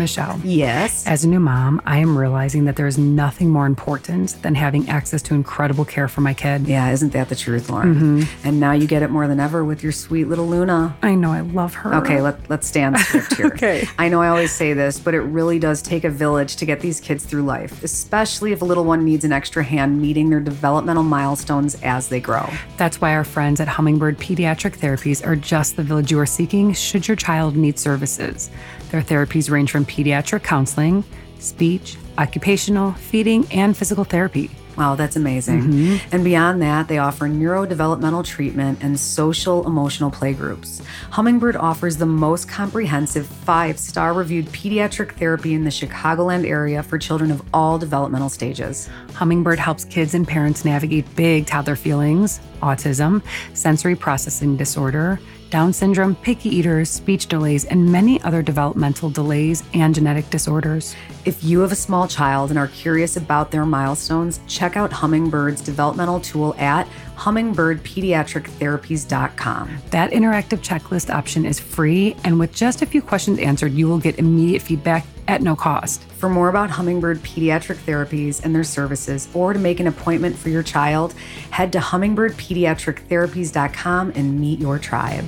Michelle. Yes. As a new mom, I am realizing that there is nothing more important than having access to incredible care for my kid. Yeah, isn't that the truth, Lauren? Mm-hmm. And now you get it more than ever with your sweet little Luna. I know, I love her. Okay, let, let's stand script here. Okay. I know I always say this, but it really does take a village to get these kids through life, especially if a little one needs an extra hand meeting their developmental milestones as they grow. That's why our friends at Hummingbird Pediatric Therapies are just the village you are seeking should your child need services. Their therapies range from pediatric counseling, speech, occupational, feeding, and physical therapy. Wow, that's amazing. Mm-hmm. And beyond that, they offer neurodevelopmental treatment and social emotional playgroups. Hummingbird offers the most comprehensive five star reviewed pediatric therapy in the Chicagoland area for children of all developmental stages. Hummingbird helps kids and parents navigate big toddler feelings, autism, sensory processing disorder, Down syndrome, picky eaters, speech delays, and many other developmental delays and genetic disorders. If you have a small child and are curious about their milestones, check out Hummingbird's developmental tool at hummingbirdpediatrictherapies.com. That interactive checklist option is free, and with just a few questions answered, you will get immediate feedback at no cost. For more about Hummingbird Pediatric Therapies and their services, or to make an appointment for your child, head to hummingbirdpediatrictherapies.com and meet your tribe.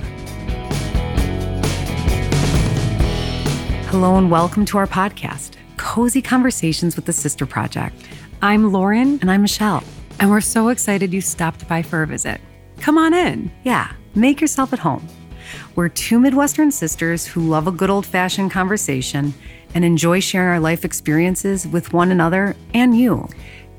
Hello, and welcome to our podcast, Cozy Conversations with the Sister Project. I'm Lauren, And I'm Michelle. and we're so excited you stopped by for a visit. Come on in. Yeah, make yourself at home. We're two Midwestern sisters who love a good old fashioned conversation and enjoy sharing our life experiences with one another and you.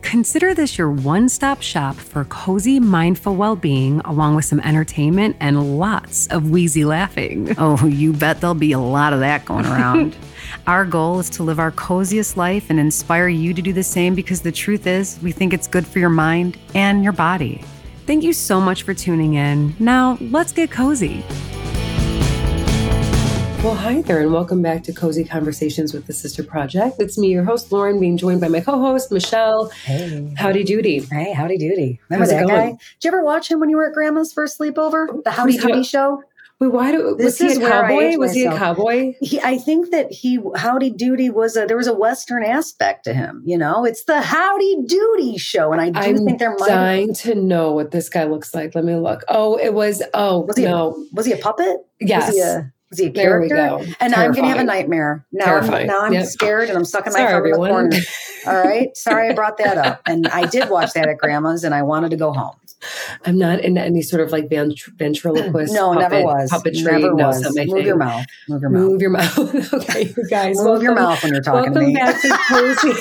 Consider this your one stop shop for cozy, mindful well being, along with some entertainment and lots of wheezy laughing. Oh, you bet there'll be a lot of that going around. our goal is to live our coziest life and inspire you to do the same because the truth is, we think it's good for your mind and your body. Thank you so much for tuning in. Now, let's get cozy. Well, hi there, and welcome back to Cozy Conversations with the Sister Project. It's me, your host, Lauren, being joined by my co host, Michelle. Hey. Howdy doody. Hey, howdy doody. Remember How's that guy? Did you ever watch him when you were at grandma's for a sleepover? The Howdy? Doody show? Wait, why do, was This he is a cowboy? Was he a cowboy? He, I think that he Howdy Doody was a there was a Western aspect to him. You know, it's the Howdy Doody show, and I do I'm think they're dying to know what this guy looks like. Let me look. Oh, it was, oh, Was he a- no. was he a puppet? Yes. A, was he a There we character? go. And I'm going to have a nightmare. Now Terrifying. I'm, now I'm Yep. scared and I'm stuck in my Sorry, thumb in the everyone. corner. All right. Sorry I brought that up. And I did watch that at grandma's and I wanted to go home. I'm not in any sort of like ventr- ventriloquist. No, never was. Puppetry. Never no, was. it's not my Move thing. your mouth. Move your mouth. Move your mouth. okay, you guys. Move your mouth when you're talking Welcome to me. back to Cozy.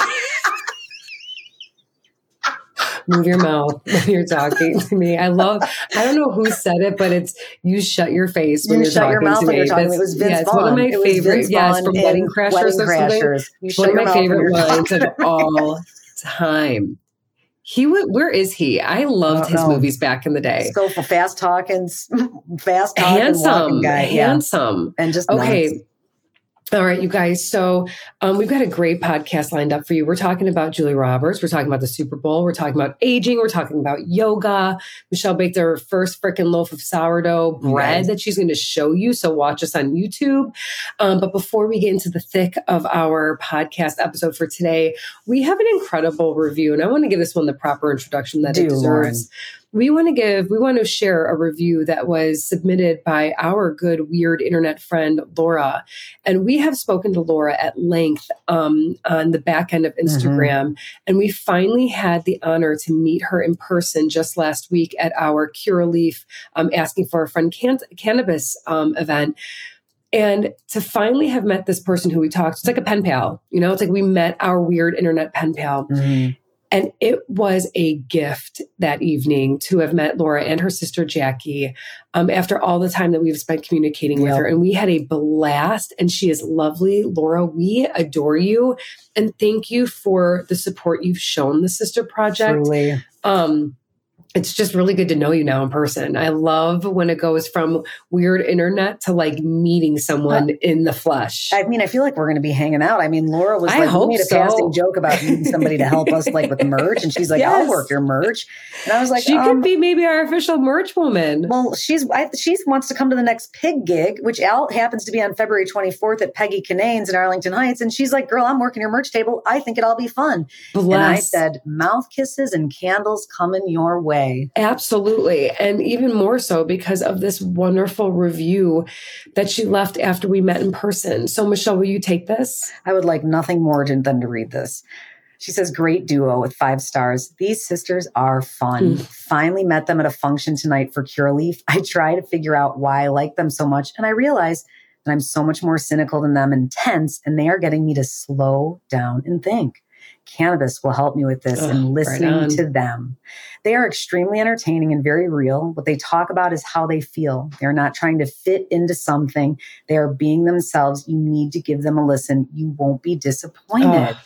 Move your mouth when you're talking to me. I love. I don't know who said it, but it's you shut your face when You you're shut talking your mouth to when me. you're talking. That's- It was Vince yeah, it's Vaughn. one of my It favorite. Yes, from Wedding Crashers Wedding or. Crashers. One of my favorite lines of all time. He would. Where is he? I loved don't his know. movies back in the day. So for fast talking, fast talking, Handsome, guy, yeah, handsome. and just Okay. nuts. All right, you guys. So um, we've got a great podcast lined up for you. We're talking about Julia Roberts. We're talking about the Super Bowl. We're talking about aging. We're talking about yoga. Michelle baked her first freaking loaf of sourdough bread Right. that she's going to show you. So watch us on YouTube. Um, but before we get into the thick of our podcast episode for today, we have an incredible review, and I want to give this one the proper introduction that it deserves Lauren. We want to give we want to share a review that was submitted by our good weird internet friend laura. And we have spoken to laura at length um, on the back end of instagram. And we finally had the honor to meet her in person just last week at our Curaleaf um, asking for a friend can- cannabis um, event. And to finally have met this person who we talked it's like a pen pal you know? It's like we met our weird internet pen pal. Mhm. And it was a gift that evening to have met Laura and her sister Jackie um, after all the time that we've spent communicating with her. And we had a blast, and she is lovely. Laura, we adore you. And thank you for the support you've shown the Sister Project. Truly, Um, it's just really good to know you now in person. I love when it goes from weird internet to like meeting someone uh, in the flesh. I mean, I feel like we're going to be hanging out. I mean, Laura was I like, hope made a so. passing joke about needing somebody to help us like with merch, and she's like, Yes. "I'll work your merch," and I was like, she um, could be maybe our official merch woman. Well, she's I, she wants to come to the next pig gig, which Al happens to be on February 24th at Peggy Kinnane's in Arlington Heights, and she's like, "Girl, I'm working your merch table. I think it'll all be fun." And I said, "Mouth kisses and candles coming your way." Absolutely. And even more so because of this wonderful review that she left after we met in person. So, Michelle, will you take this? I would like nothing more than than to read this. She says, great duo with five stars. These sisters are fun. Mm. Finally met them at a function tonight for Curaleaf. I try to figure out why I like them so much, and I realize that I'm so much more cynical than them and tense, and they are getting me to slow down and think. Cannabis will help me with this and listening on. to them. They are extremely entertaining and very real. What they talk about is how they feel. They're not trying to fit into something. They are being themselves. You need to give them a listen. You won't be disappointed.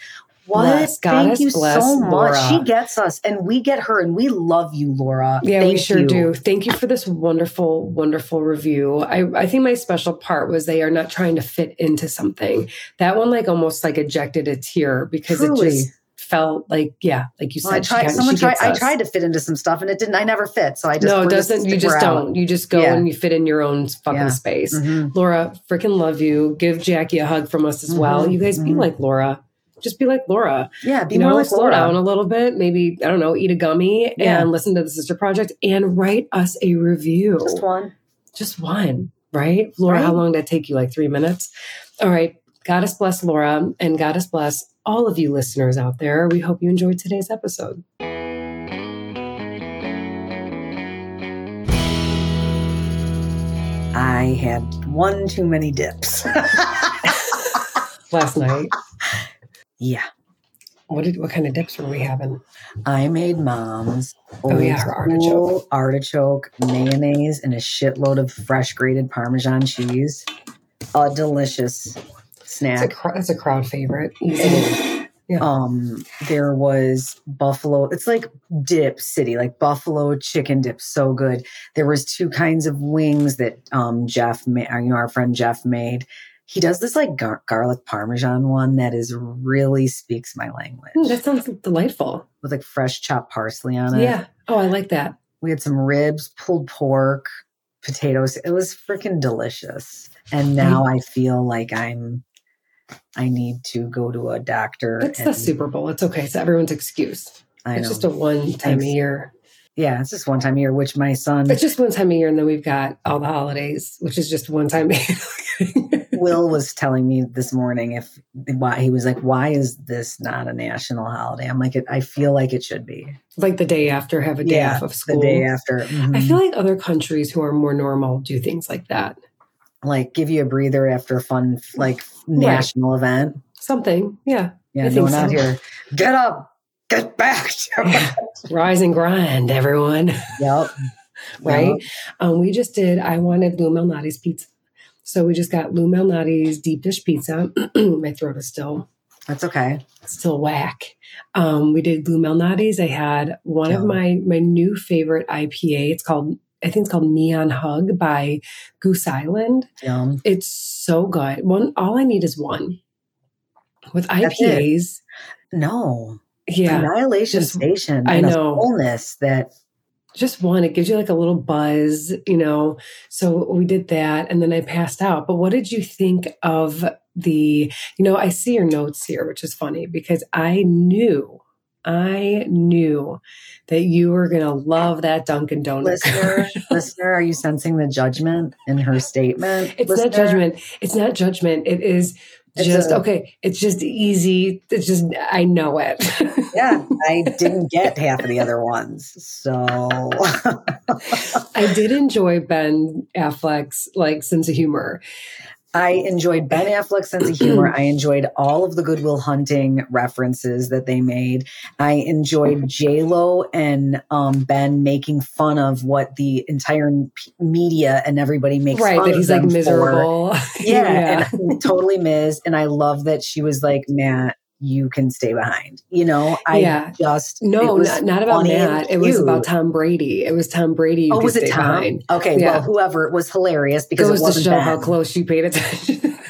What? bless, Thank goddess you bless so much. Laura. She gets us and we get her and we love you, Laura. Yeah, Thank we sure you. do. Thank you for this wonderful, wonderful review. I, I think my special part was they are not trying to fit into something. That one, like, almost like ejected a tear because Truly. it just felt like, yeah, like you said, I tried, someone tried, I tried to fit into some stuff and it didn't, I never fit. So I just, no, it doesn't. you just out. don't. You just go Yeah. and you fit in your own fucking Yeah. space. Mhm. Laura, freaking love you. Give Jackie a hug from us as well. Mhm, You guys be mhm. like Laura. Just be like Laura. Yeah. Be you know, more like slow Laura. down a little bit. Maybe, I don't know, eat a gummy Yeah. and listen to the Sister Project and write us a review. Just one. Just one, right? Laura, how long did that take you? Like three minutes? All right. Goddess bless Laura and Goddess bless all of you listeners out there. We hope you enjoyed today's episode. I had one too many dips. Last night, yeah. what did what kind of dips were we having? I made mom's Oh, yeah, her artichoke. artichoke mayonnaise and a shitload of fresh grated Parmesan cheese. A delicious a, snack. cr- that's a crowd favorite. Yeah. Um, there was buffalo. It's like dip city, like buffalo chicken dip. So good. There was two kinds of wings that um Jeff, ma- you know, our friend Jeff made. He does this like gar- garlic parmesan one that is really speaks my language Mm, that sounds delightful. with like fresh chopped parsley on it. Yeah. Oh, I like that. We had some ribs, pulled pork, potatoes. It was freaking delicious. And now I feel like I'm I need to go to a doctor. It's the Super Bowl. It's okay. It's everyone's excuse. It's just a one time a year. yeah, it's just one time a year, which my son It's just one time a year, and then we've got all the holidays, which is just one time a year. Will was telling me this morning if why he was like, why is this not a national holiday? I'm like, it, I feel like it should be like the day after, have a day Yeah, off of school. the day after. I Mhm. feel like other countries who are more normal do things like that. like give you a breather after a fun like national event. Something, yeah. Yeah, I no, not so. here. Get up, get back. Rise and grind, everyone. yep. right? Yep. Um, we just did, I wanted Lou Malnati's pizza. So we just got Lou Malnati's deep dish pizza. My throat is still That's okay. still whack. Um, we did Lou Malnati's. I had one of my my new favorite IPA. It's called I think it's called Neon Hug by Goose Island. Yum. It's so good. One all I need is one. With IPAs, No. yeah, Annihilation Just- Station. I know. fullness that just one. It gives you like a little buzz, you know. So we did that, and then I passed out. But what did you think of the? You know, I see your notes here, which is funny because I knew, I knew that you were gonna love that Dunkin' Donuts. listener, listener, are you sensing the judgment in her statement? It's listener? not judgment. It's not judgment. It is It's just a- okay. It's just easy. It's just I know it. Yeah, I didn't get half of the other ones. So I did enjoy Ben Affleck's like sense of humor. I enjoyed Ben Affleck's sense of humor. I enjoyed all of the Good Will Hunting references that they made. I enjoyed J Lo and um, Ben making fun of what the entire p- media and everybody makes right, fun that of he's like miserable. Yeah, and totally Ms. And I love that she was like, Matt, you can stay behind. You know, I Yeah. just No, not, not about that. It was about. Tom Brady. It was Tom Brady. Oh, was it Tom? behind. Okay, Yeah. well, whoever it was hilarious because Goes it wasn't show how close she paid attention.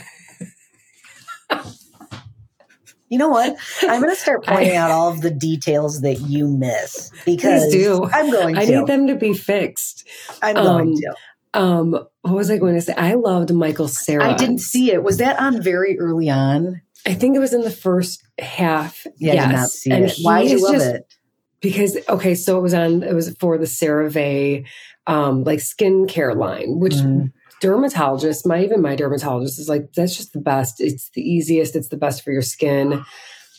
You know what? I'm going to start I- pointing out all of the details that you miss because do. I'm going I need them to be fixed. I'm going um, to. Um, what was I going to say? I loved Michael Cera. I didn't see it. Was that on very early on? I think it was in the first half. Yeah, yes. I did not see and it. Why did you love just- it? Because okay, so it was on. It was for the CeraVe, um, like skincare line, which Mhm. dermatologist, my even my dermatologist is like, that's just the best. It's the easiest. It's the best for your skin.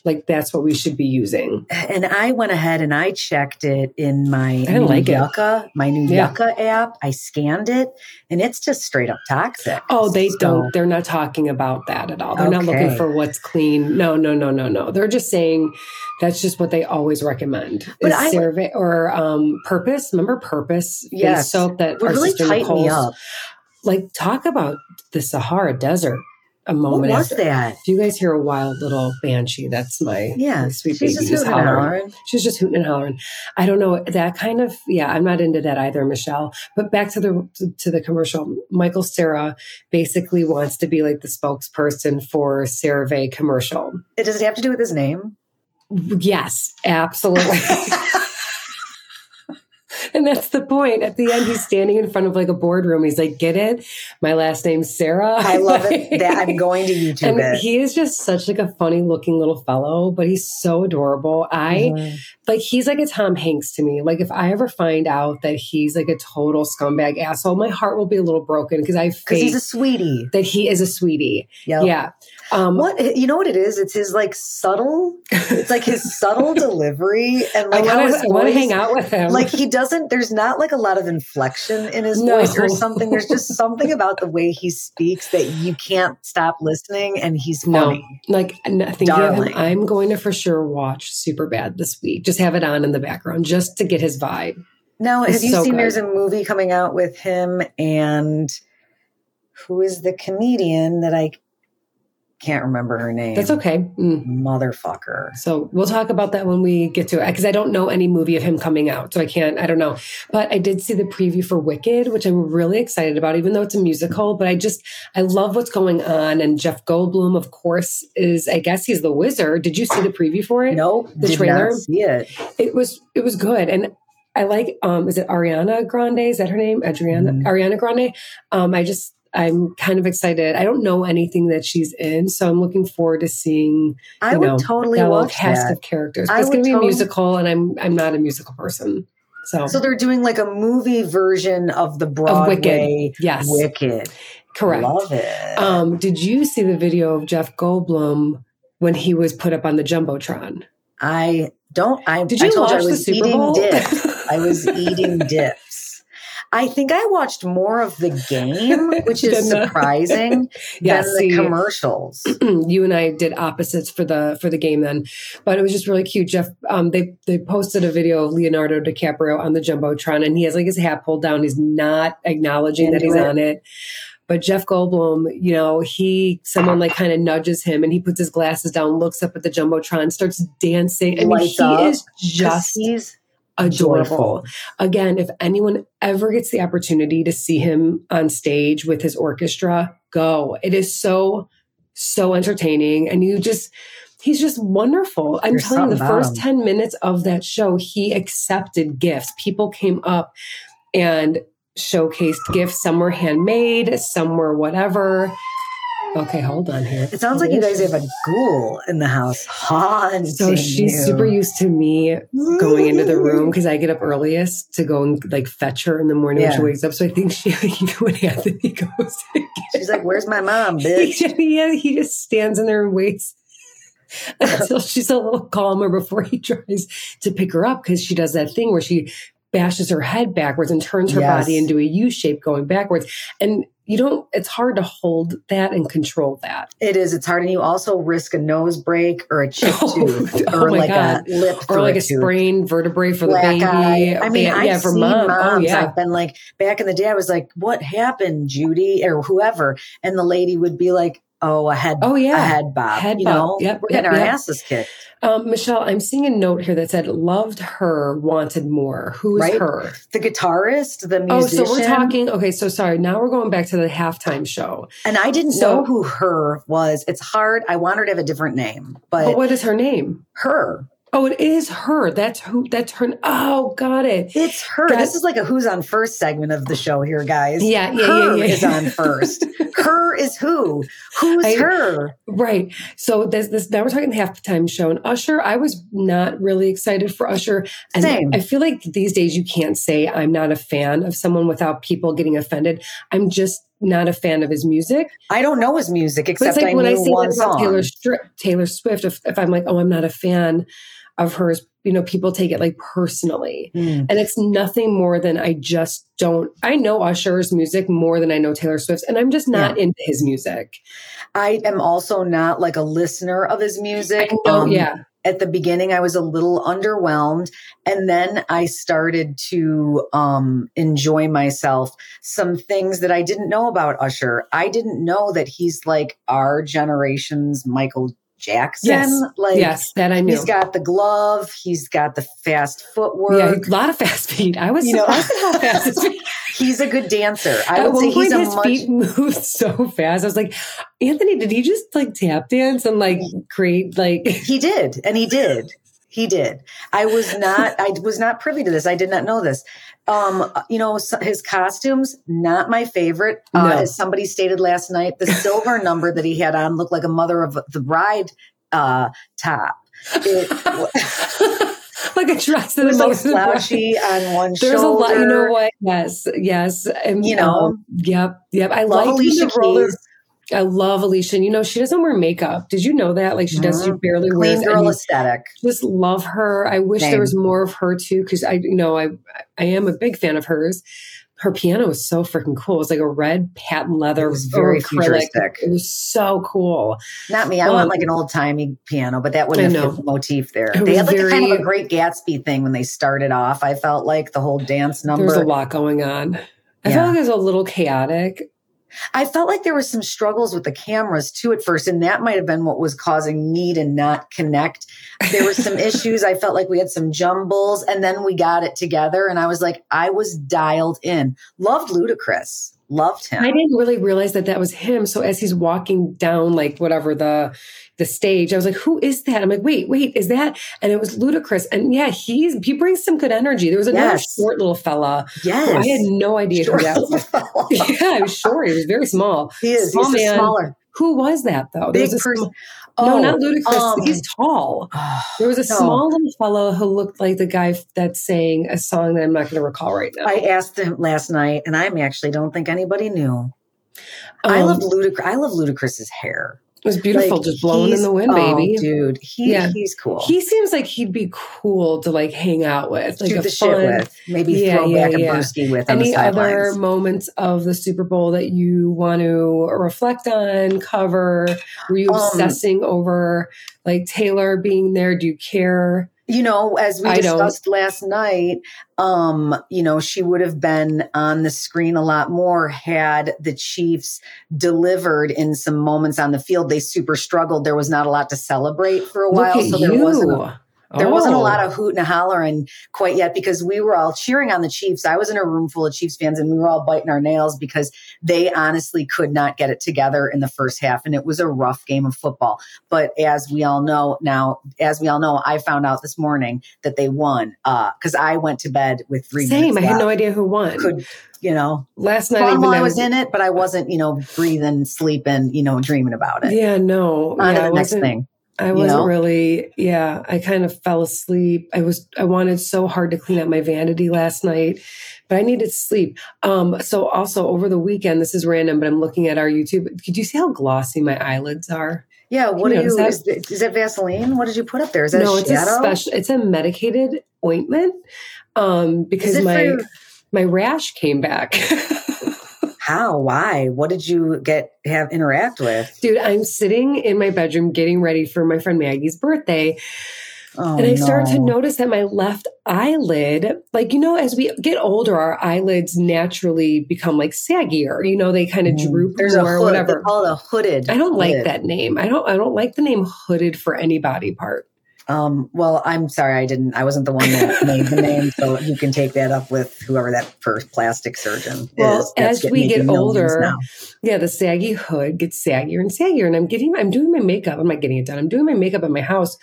Like that's what we should be using. And I went ahead and I checked it in my new like it. My new Yeah. Yuka app. I scanned it, and it's just straight up toxic. Oh, they So- don't. They're not talking about that at all. They're not looking for what's clean. No, no, no, no, no. They're just saying that's just what they always recommend. But I- or um, Purpose. Remember Purpose Yes. soap that really tighten me up. Like talk about the Sahara Desert. A moment. What was after. that? If you guys hear a wild little banshee, that's my Yeah, my sweet she's baby just hooting and hollering. hollering. She's just hooting and hollering. I don't know that kind of. Yeah, I'm not into that either, Michelle. But back to the to the commercial. Michael Cera basically wants to be like the spokesperson for CeraVe commercial. It does it have to do with his name? Yes, absolutely. and that's the point. At the end, he's standing in front of like a boardroom. He's like, "Get it? My last name's Cera." I love it. That I'm going to YouTube and it. he is just such like a funny looking little fellow, but he's so adorable. I Mhm. like he's like a Tom Hanks to me. Like if I ever find out that he's like a total scumbag asshole, my heart will be a little broken because I because he's a sweetie. that he is a sweetie. Yep. Yeah. Um, What you know what it is? It's his like subtle. It's like his subtle delivery and like I how want to hang out with him. Like he doesn't. There's not like a lot of inflection in his No. voice or something. There's just something about the way he speaks that you can't stop listening, and he's No. like n- thinking of Darling. I'm going to for sure watch Superbad this week. Just have it on in the background just to get his vibe. Now, He's have you so seen? good. There's a movie coming out with him and who is the comedian that I can't remember her name? That's okay. Mm. Motherfucker. So we'll talk about that when we get to it because I don't know any movie of him coming out. So I can't, I don't know. But I did see the preview for Wicked, which I'm really excited about, even though it's a musical. But I just, I love what's going on. And Jeff Goldblum, of course, is, I guess he's the wizard. Did you see the preview for it? No, The trailer? see it. It was, it was good. And I like, um, is it Ariana Grande? Is that her name? Adriana, Mhm. Ariana Grande. Um, I just, I'm kind of excited. I don't know anything that she's in, so I'm looking forward to seeing I would know, totally that watch cast that. of characters. It's going to be a musical, and I'm I'm not a musical person. So, So they're doing like a movie version of the Broadway of Wicked. yes, Wicked. correct. I love it. Um, did you see the video of Jeff Goldblum when he was put up on the jumbotron? I don't. I Did I you told watch I the was Super eating Bowl? dips. I was eating dips. I think I watched more of the game, which is surprising Yeah, than see. the commercials. you and I did opposites for the for the game then, but it was just really cute. Jeff, um, they they posted a video of Leonardo DiCaprio on the jumbotron, and he has like his hat pulled down. He's not acknowledging that he's it. on it. But Jeff Goldblum, you know, he someone like kind of nudges him, and he puts his glasses down, looks up at the jumbotron, starts dancing. I mean, he up. is just he's adorable. joyful. Again, if anyone ever gets the opportunity to see him on stage with his orchestra, go. It is so, so entertaining. And you just, he's just wonderful. I'm There's telling you, the first him. 10 minutes of that show, he accepted gifts. People came up and showcased gifts. Some were handmade, some were whatever. Okay, hold on here. It sounds like you guys have a ghoul in the house haunting So she's you. super used to me going into the room because I get up earliest to go and like fetch her in the morning when she wakes up. So I think she, even when Anthony goes, She's like, "Where's my mom, he, bitch?" yeah, he just stands in there and waits until she's a little calmer before he tries to pick her up because she does that thing where she bashes her head backwards and turns her Yes. body into a U shape going backwards. And you don't, it's hard to hold that and control that. It is. It's hard, and you also risk a nose break or a chip Oh, tooth oh or like God. a lip Or like a tooth. sprained vertebrae for the black baby. eye. I mean, yeah, I've yeah, for seen mom. Oh, moms. Oh, yeah. I've been like, back in the day, I was like, "What happened, Judy?" or whoever, and the lady would be like, Oh, a head. Oh, yeah. a head bob. Head you bob. know, Yep, we're getting yep, our yep. asses kicked. Um, Michelle, I'm seeing a note here that said loved her, wanted more. Who is Right? her? The guitarist, the musician. Oh, so we're talking. Okay, so sorry. Now we're going back to the halftime show. and I didn't know who her was. It's hard. I want her to have a different name, but, But what is her name? her. Oh, it is her. That's who. That's her. Oh, got it. It's her. This is like a who's on first segment of the show here, guys. Yeah, yeah, her yeah, yeah. is on first. her is who? Who's I- her? Right. So this this now we're talking the halftime show and Usher. I was not really excited for Usher. And Same. I feel like these days you can't say I'm not a fan of someone without people getting offended. I'm just not a fan of his music. I don't know his music But except it's like I when I say one song. Taylor Stri- Taylor Swift, if, if I'm like, oh, I'm not a fan of hers, you know, people take it like personally. Mm. And it's nothing more than I just don't. I know Usher's music more than I know Taylor Swift's, and I'm just not into his music. I am also not like a listener of his music. Oh, Um, yeah. At the beginning, I was a little underwhelmed. And then I started to um, enjoy myself. Some things that I didn't know about Usher. I didn't know that he's like our generation's Michael Jackson. Yes. Like, yes, that I knew. He's got the glove. He's got the fast footwork. yeah, a lot of fast feet. I was You know- at how fast his feet. he's a good dancer. I At would say he's a his much. feet moved so fast. I was like, Anthony, did he just like tap dance and like create like? He did, and he did. He did. I was not. I was not privy to this. I did not know this. Um, you know, his costumes not my favorite. Uh, as somebody stated last night, the silver number that he had on looked like a mother of the bride uh, top. It, like a dress that is like slouchy on one There's a lot. You know what? Yes, yes. And You know? um, yep, yep. I like the roller. I love Alicia. And, you know, she doesn't wear makeup. Did you know that? Like she does. She Mhm. barely Clean wears. girl aesthetic. just love her. I wish Same. there was more of her too, because I, you know, I, I am a big fan of hers. Her piano was so freaking cool. It was like a red patent leather. It was very futuristic. It was so cool. Not me. I Um, want like an old timey piano, but that wouldn't have fit the motif there. It They had like a kind of a great Gatsby thing when they started off. I felt like the whole dance number. There's a lot going on. I Yeah. felt like it was a little chaotic. I felt like there was some struggles with the cameras too at first, and that might have been what was causing me to not connect. There were some issues. I felt like we had some jumbles, and then we got it together, and I was like, I was dialed in. Loved Ludacris. Loved him. I didn't really realize that that was him. So as he's walking down, like whatever the the stage, I was like, "Who is that?" I'm like, "Wait, wait, is that?" And it was Ludacris. And yeah, he's he brings some good energy. There was another Yes. short little fella. Yes. I had no idea Sure. who that was. yeah, I was short. He was very small. he is. Small He's smaller. Who was that though? There Big was a person. sm- no, Oh, not Ludacris. um, He's tall. There was a no. small little fellow who looked like the guy that sang a song that I'm not going to recall right now. I asked him last night, and I actually don't think anybody knew. I Um, love Ludacris. I love Ludacris's hair. It was beautiful, Like, just blowing in the wind, oh, baby. dude. He, Yeah. he's cool. He seems like he'd be cool to like hang out with, like a the fun. shit with. Maybe Yeah, throw yeah, back yeah. a brewski with on Any the other moments of the Super Bowl that you want to reflect on, cover? Were you Um, obsessing over like Taylor being there? Do you care? you know, as we I don't. discussed last night, um, you know, she would have been on the screen a lot more had the Chiefs delivered in some moments on the field. They super struggled. There was not a lot to celebrate for a Look while, so there you. wasn't a, there wasn't a Oh. lot of hoot and hollering quite yet because we were all cheering on the Chiefs. I was in a room full of Chiefs fans and we were all biting our nails because they honestly could not get it together in the first half. And it was a rough game of football. But as we all know now, as we all know, I found out this morning that they won uh, because I went to bed with three Same. I had no idea who won. Could, you know, Last night, even I I was in it, but I wasn't, you know, breathing, sleeping, you know, dreaming about it. Yeah, no. On yeah, to the next thing. I wasn't know? really, yeah, I kind of fell asleep. I was, I wanted so hard to clean up my vanity last night, but I needed sleep. Um, so also over the weekend, this is random, but I'm looking at our YouTube. Could you see how glossy my eyelids are? Yeah. What You are you? that? Is, is that Vaseline? What did you put up there? Is that no, a it's shadow? a special, it's a medicated ointment. Um, because my, my rash came back. How? Why? What did you get have interact with? Dude, I'm sitting in my bedroom getting ready for my friend Maggie's birthday. Oh, and I start to notice that my left eyelid, like, you know, as we get older, our eyelids naturally become like saggier. You know, they kind of Mm. droop There's or hood. whatever. They call it a hooded. I don't like that name. I don't I don't like the name hooded for any body part. Um, well, I'm sorry, I didn't. I wasn't the one that made the name, so you can take that up with whoever that first plastic surgeon Well, is. As get- we get older. Yeah, the saggy hood gets saggier and saggier. And I'm getting I'm doing my makeup. I'm not getting it done. I'm doing my makeup at my house,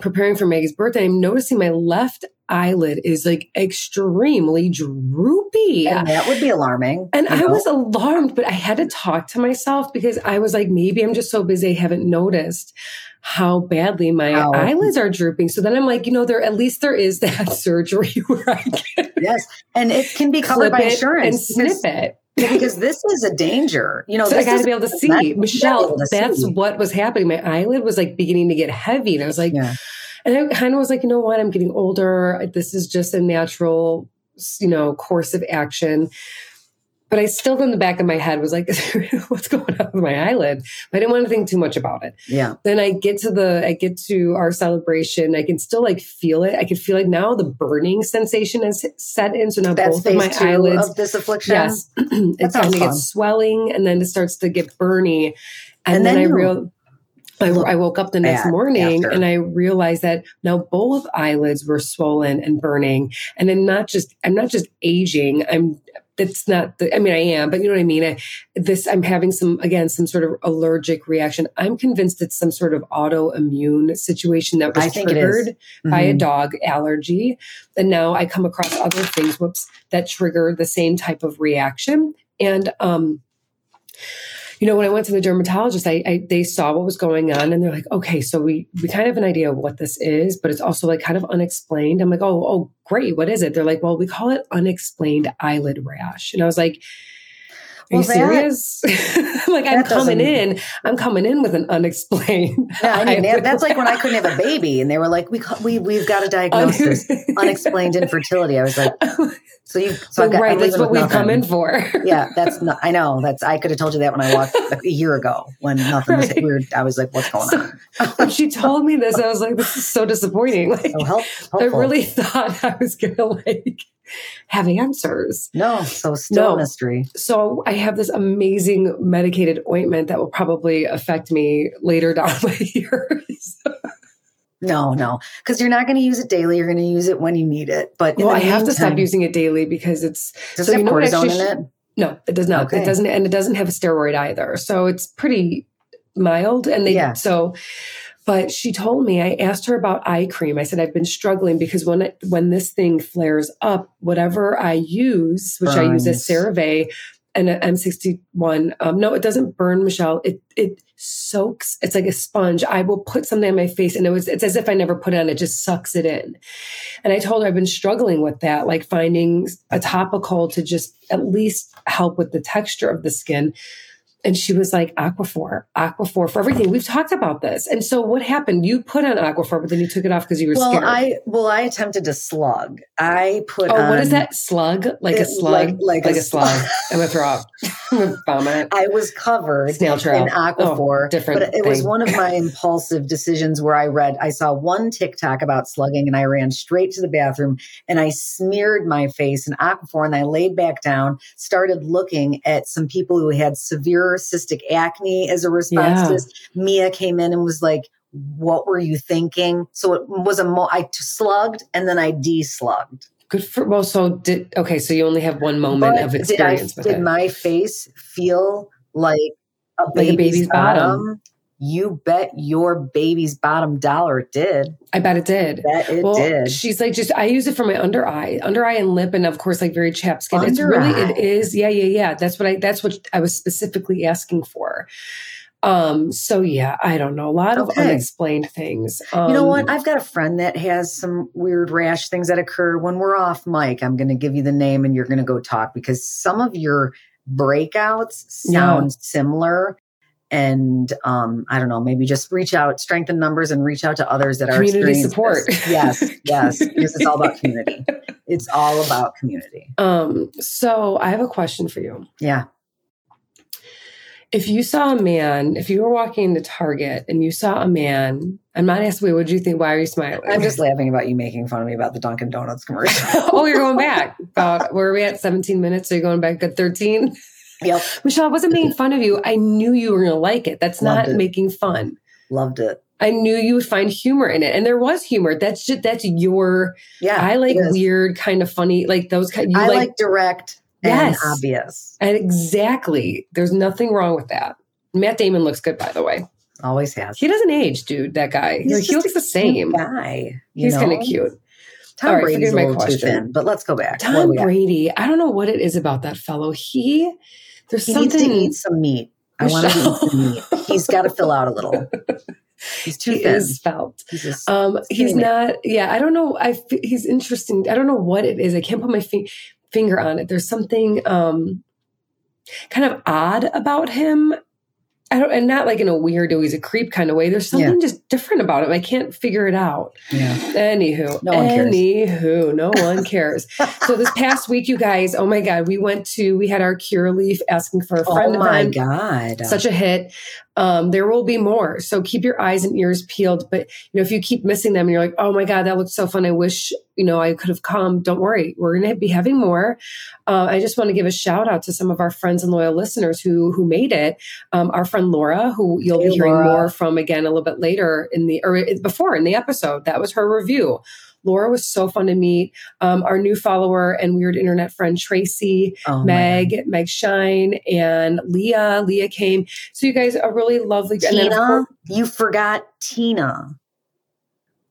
preparing for Maggie's birthday. I'm noticing my left eyelid is like extremely droopy. and that would be alarming. And I know? was alarmed, but I had to talk to myself because I was like, maybe I'm just so busy I haven't noticed how badly my eyelids are drooping. So then I'm like, you know, there at least there is that surgery where I can yes, and it can be covered by it and insurance snip it. because this is a danger. You know, So I got to be able to see. that's- you gotta be Michelle, to that's see. what was happening. My eyelid was like beginning to get heavy. And I was like, Yeah. and I kind of was like, you know what? I'm getting older. This is just a natural, you know, course of action. But I still, in the back of my head, was like, what's going on with my eyelid? But I didn't want to think too much about it. yeah. Then I get to the, I get to our celebration. I can still like feel it. I can feel like now the burning sensation has set in. So now That's both of my eyelids of this affliction. Yes. it sounds kind of gets swelling and then it starts to get burny. And, And then, then I real I, I woke up the next morning after. and I realized that now both eyelids were swollen and burning. And I'm not just I'm not just aging. I'm that's not the I mean I am, but you know what I mean? I, this I'm having some again some sort of allergic reaction. I'm convinced it's some sort of autoimmune situation that was I think it is. triggered by a Mhm. dog allergy. And now I come across other things, whoops, that trigger the same type of reaction. And um, you know, when I went to the dermatologist, I, I they saw what was going on, and they're like, "Okay, so we we kind of have an idea of what this is, but it's also like kind of unexplained." I'm like, "Oh, oh, great, what is it?" They're like, "Well, we call it unexplained eyelid rash," and I was like. Are Well, you that- serious? like I'm coming in, I'm coming in with an unexplained. Yeah, I mean, that- that's like when I couldn't have a baby, and they were like, "We we we've got a diagnosis, unexplained infertility." I was like, "So you, so got, right, that's what we've come in for. yeah, that's not. I know. That's. I could have told you that when I walked like, a year ago when nothing was weird. I was like, "What's going So- on?" when she told me this, I was like, this is so disappointing. Like, So help. I really thought I was gonna like have answers. no. So still No. mystery. So I have this amazing medicated ointment that will probably affect me later down my years. No, no, because you're not going to use it daily. You're going to use it when you need it. But well, I the have to stop using it daily because it's Does so it you have cortisone actually in it? no, it does not. Okay. It doesn't, and it doesn't have a steroid either. So it's pretty mild. And they Yeah. so. But she told me, I asked her about eye cream. I said, I've been struggling because when it, when this thing flares up, whatever I use, which I use as Burns. CeraVe and an M61, um, no, it doesn't burn, Michelle. It it soaks. It's like a sponge. I will put something on my face and it was it's as if I never put it on. It just sucks it in. And I told her I've been struggling with that, like finding a topical to just at least help with the texture of the skin. And she was like, Aquaphor, Aquaphor for everything. We've talked about this. And so what happened? You put on Aquaphor, but then you took it off because you were Well, scared. I well, I attempted to slug. I put. oh, what on- is that? Slug? Like a It- slug? like- like a a slug. I'm to throw up. I'm going to vomit. I was covered Snail trail. in Aquaphor, Oh, different but it was one of my impulsive decisions where I read, I saw one TikTok about slugging, and I ran straight to the bathroom and I smeared my face in Aquaphor, and I laid back down, started looking at some people who had severe cystic acne as a response Yeah. to this. Mia came in and was like. What were you thinking? So it was a mo- I slugged and then I de-slugged. Good for, well, so did, okay, so you only have one moment But of did I experience with did it. my face feel like a Like a baby's, baby's bottom? bottom. You bet your baby's bottom dollar it did. I bet it did. Bet it well, did. she's like, just I use it for my under eye, under eye and lip, and of course, like very chapped skin. it's really, eye. it is, yeah, yeah, yeah. That's what I, that's what I was specifically asking for. Um, so yeah, I don't know, a lot of unexplained things. Um, you know what? I've got a friend that has some weird rash things that occur when we're off mic. I'm going to give you the name and you're going to go talk because some of your breakouts sound similar. And um, I don't know, maybe just reach out, strengthen numbers, and reach out to others that are Community support. this. Yes, yes, because it's all about community. It's all about community. um, so I have a question for you. Yeah. If you saw a man, if you were walking into Target and you saw a man I'm not asking you, what do you think? Why are you smiling? I'm just laughing about you making fun of me about the Dunkin' Donuts commercial. oh, you're going back. About where are we at? 17 minutes. So you're going back at 13? Yep. Michelle, I wasn't making fun of you. I knew you were going to like it. That's Loved not it. making fun. Loved it. I knew you would find humor in it, and there was humor. That's just that's your. Yeah. I like weird, kind of funny, like those kind. You I like, like, direct Yes. and obvious. and exactly. There's nothing wrong with that. Matt Damon looks good, by the way. Always has. He doesn't age, dude. That guy. He's he looks the same. guy. He's kind of cute. Tom right, Brady's a my little too thin, but let's go back. Tom? Brady. I don't know what it is about that fellow. He there's He something. needs to eat some meat. I want to eat some meat. He's got to fill out a little. He's too he thin. is felt. He's just, Um, he's not. Yeah, I don't know. I he's interesting. I don't know what it is. I can't put my fi- finger on it. There's something um, kind of odd about him. I don't, and not like in a weird, oh, he's a creep kind of way. There's something just different about him. I can't figure it out. yeah. Anywho, No one cares. anywho, no one cares. so this past week, you guys, oh my god, we went to we had our Curaleaf asking for a friend of mine. Oh my God. such a hit. Um, there will be more. So keep your eyes and ears peeled. But you know, if you keep missing them and you're like, oh my God, that looks so fun. I wish, you know, I could have come. Don't worry. We're gonna be having more. Uh, I just want to give a shout out to some of our friends and loyal listeners who who made it. Um, our friend Laura, who you'll Hey, be hearing Laura. more from again a little bit later in the or before in the episode. That was her review. Laura was so fun to meet. Um, our new follower and weird internet friend Tracy, oh Meg, Meg Shine, and Leah. Leah came. So you guys are really lovely. God. And then, Tina, course, you forgot Tina.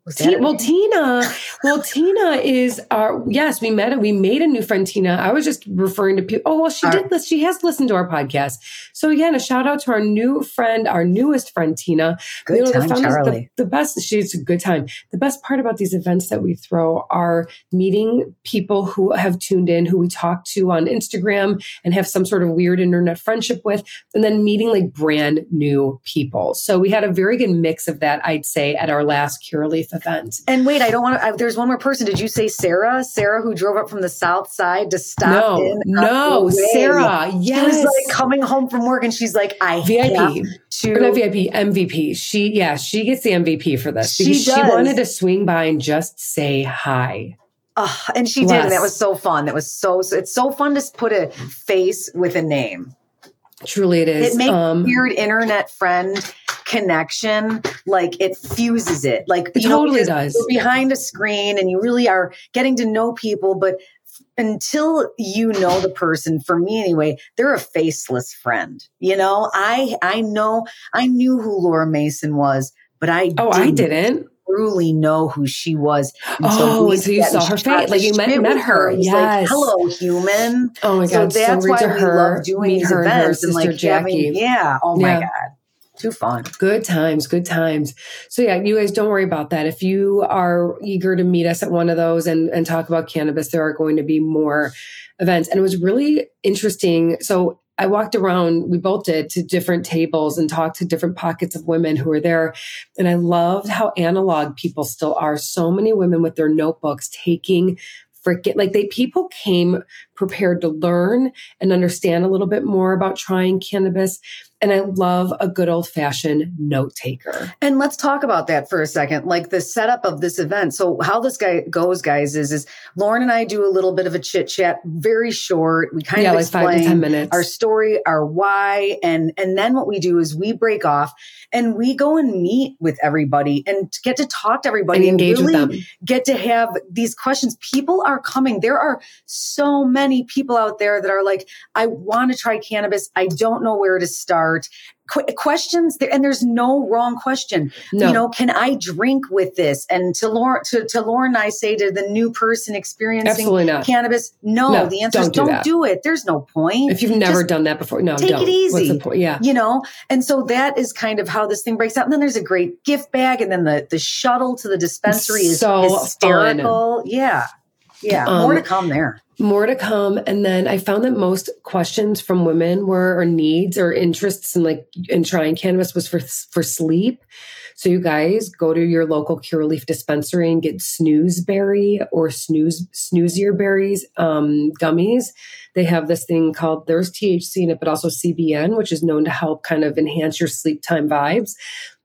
That well, Tina, well, Tina is our yes. We met. We made a new friend, Tina. I was just referring to people. Oh, well, she Our- did. Listen, she has listened to our podcast. So again, a shout out to our new friend, our newest friend, Tina. good You know, the time, the- Charlie? The, best, she's a good time. The best part about these events that we throw are meeting people who have tuned in, who we talk to on Instagram and have some sort of weird internet friendship with, and then meeting like brand new people. So we had a very good mix of that, I'd say, at our last Curaleaf event. And wait, I don't want to. There's one more person. Did you say Sarah? Sarah, who drove up from the south side to stop No, in? no, on the way. Sarah. She was Yes. like coming home from work, and she's like, "I VIP. to." Not VIP, MVP. She, yeah, she gets the MVP for this She because she, wanted to swing by and just say hi. Ugh, and she did, and that was so fun. That was so. It's so fun to put a face with a name. Truly, it is. It makes um, weird internet friend connection like it fuses it. Like It you totally because does. You're behind a screen, and you really are getting to know people, but until you know the person for me anyway they're a faceless friend you know i i know i knew who laura mason was but i oh, I didn't. Truly know who she was Oh, so, until you saw her face, like you met- met her. It was like, Yes. hello human Oh my so god, that's so why we her. love doing these her and her events and sister like Jackie. having yeah oh my Yeah. god too fun Good times, good times. So yeah, you guys don't worry about that. If you are eager to meet us at one of those and, and talk about cannabis, there are going to be more events. And it was really interesting. So I walked around, we both did, to different tables and talked to different pockets of women who were there. And I loved how analog people still are. So many women with their notebooks taking freaking like they people came prepared to learn and understand a little bit more about trying cannabis. And I love a good old fashioned note taker. And let's talk about that for a second, like the setup of this event. So how this guy goes, guys, is is Lauren and I do a little bit of a chit chat, very short. We kind yeah, of like five to explain ten minutes. our story, our why, and and then what we do is we break off and we go and meet with everybody and get to talk to everybody and engage really with them. get to have these questions. People are coming. There are so many people out there that are like, I want to try cannabis. I don't know where to start. Qu- questions there, and there's no wrong question. No, You know, can I drink with this? And to Lauren, to, to Lauren, I say to the new person experiencing cannabis, no, No, the answer is don't do don't that. do it. There's no point If you've never Just done that before, no, take it don't. easy. The point? Yeah. you know and so that is kind of how this thing breaks out and then there's a great gift bag and then the the shuttle to the dispensary is So hysterical yeah yeah Um, more to come there More to come. And then I found that most questions from women were, or needs or interests in like, in trying cannabis was for, for sleep. So you guys go to your local Curaleaf dispensary and get snoozeberry or snooze, snoozier berries, um, gummies. They have this thing called, there's THC in it, but also CBN, which is known to help kind of enhance your sleep time vibes.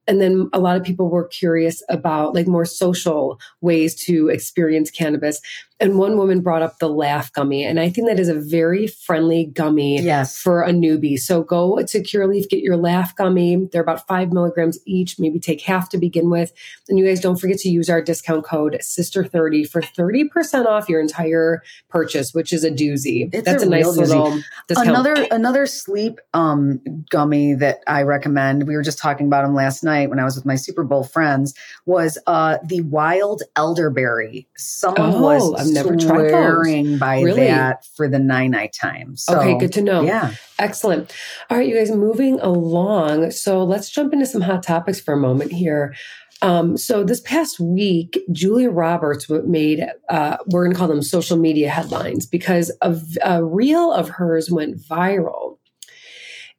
And then a lot of people were curious about like more social ways to experience cannabis. And one woman brought up the laugh gummy. And I think that is a very friendly gummy yes. for a newbie. So go to Curaleaf, get your laugh gummy. They're about five milligrams each, maybe take half to begin with. And you guys don't forget to use our discount code SISTER30 for 30% off your entire purchase, which is a doozy. It's That's a, a nice little discount. Another another sleep um, gummy that I recommend. We were just talking about them last night when I was with my Super Bowl friends. Was uh, the wild elderberry. Someone Oh, was I've never tried those. swearing by Really? that for the nine night time. So, okay, good to know. Yeah, Excellent. All right, you guys, moving along. So let's jump into some hot topics for a moment here. Um, so this past week, Julia Roberts made, uh, we're going to call them social media headlines because a reel of hers went viral.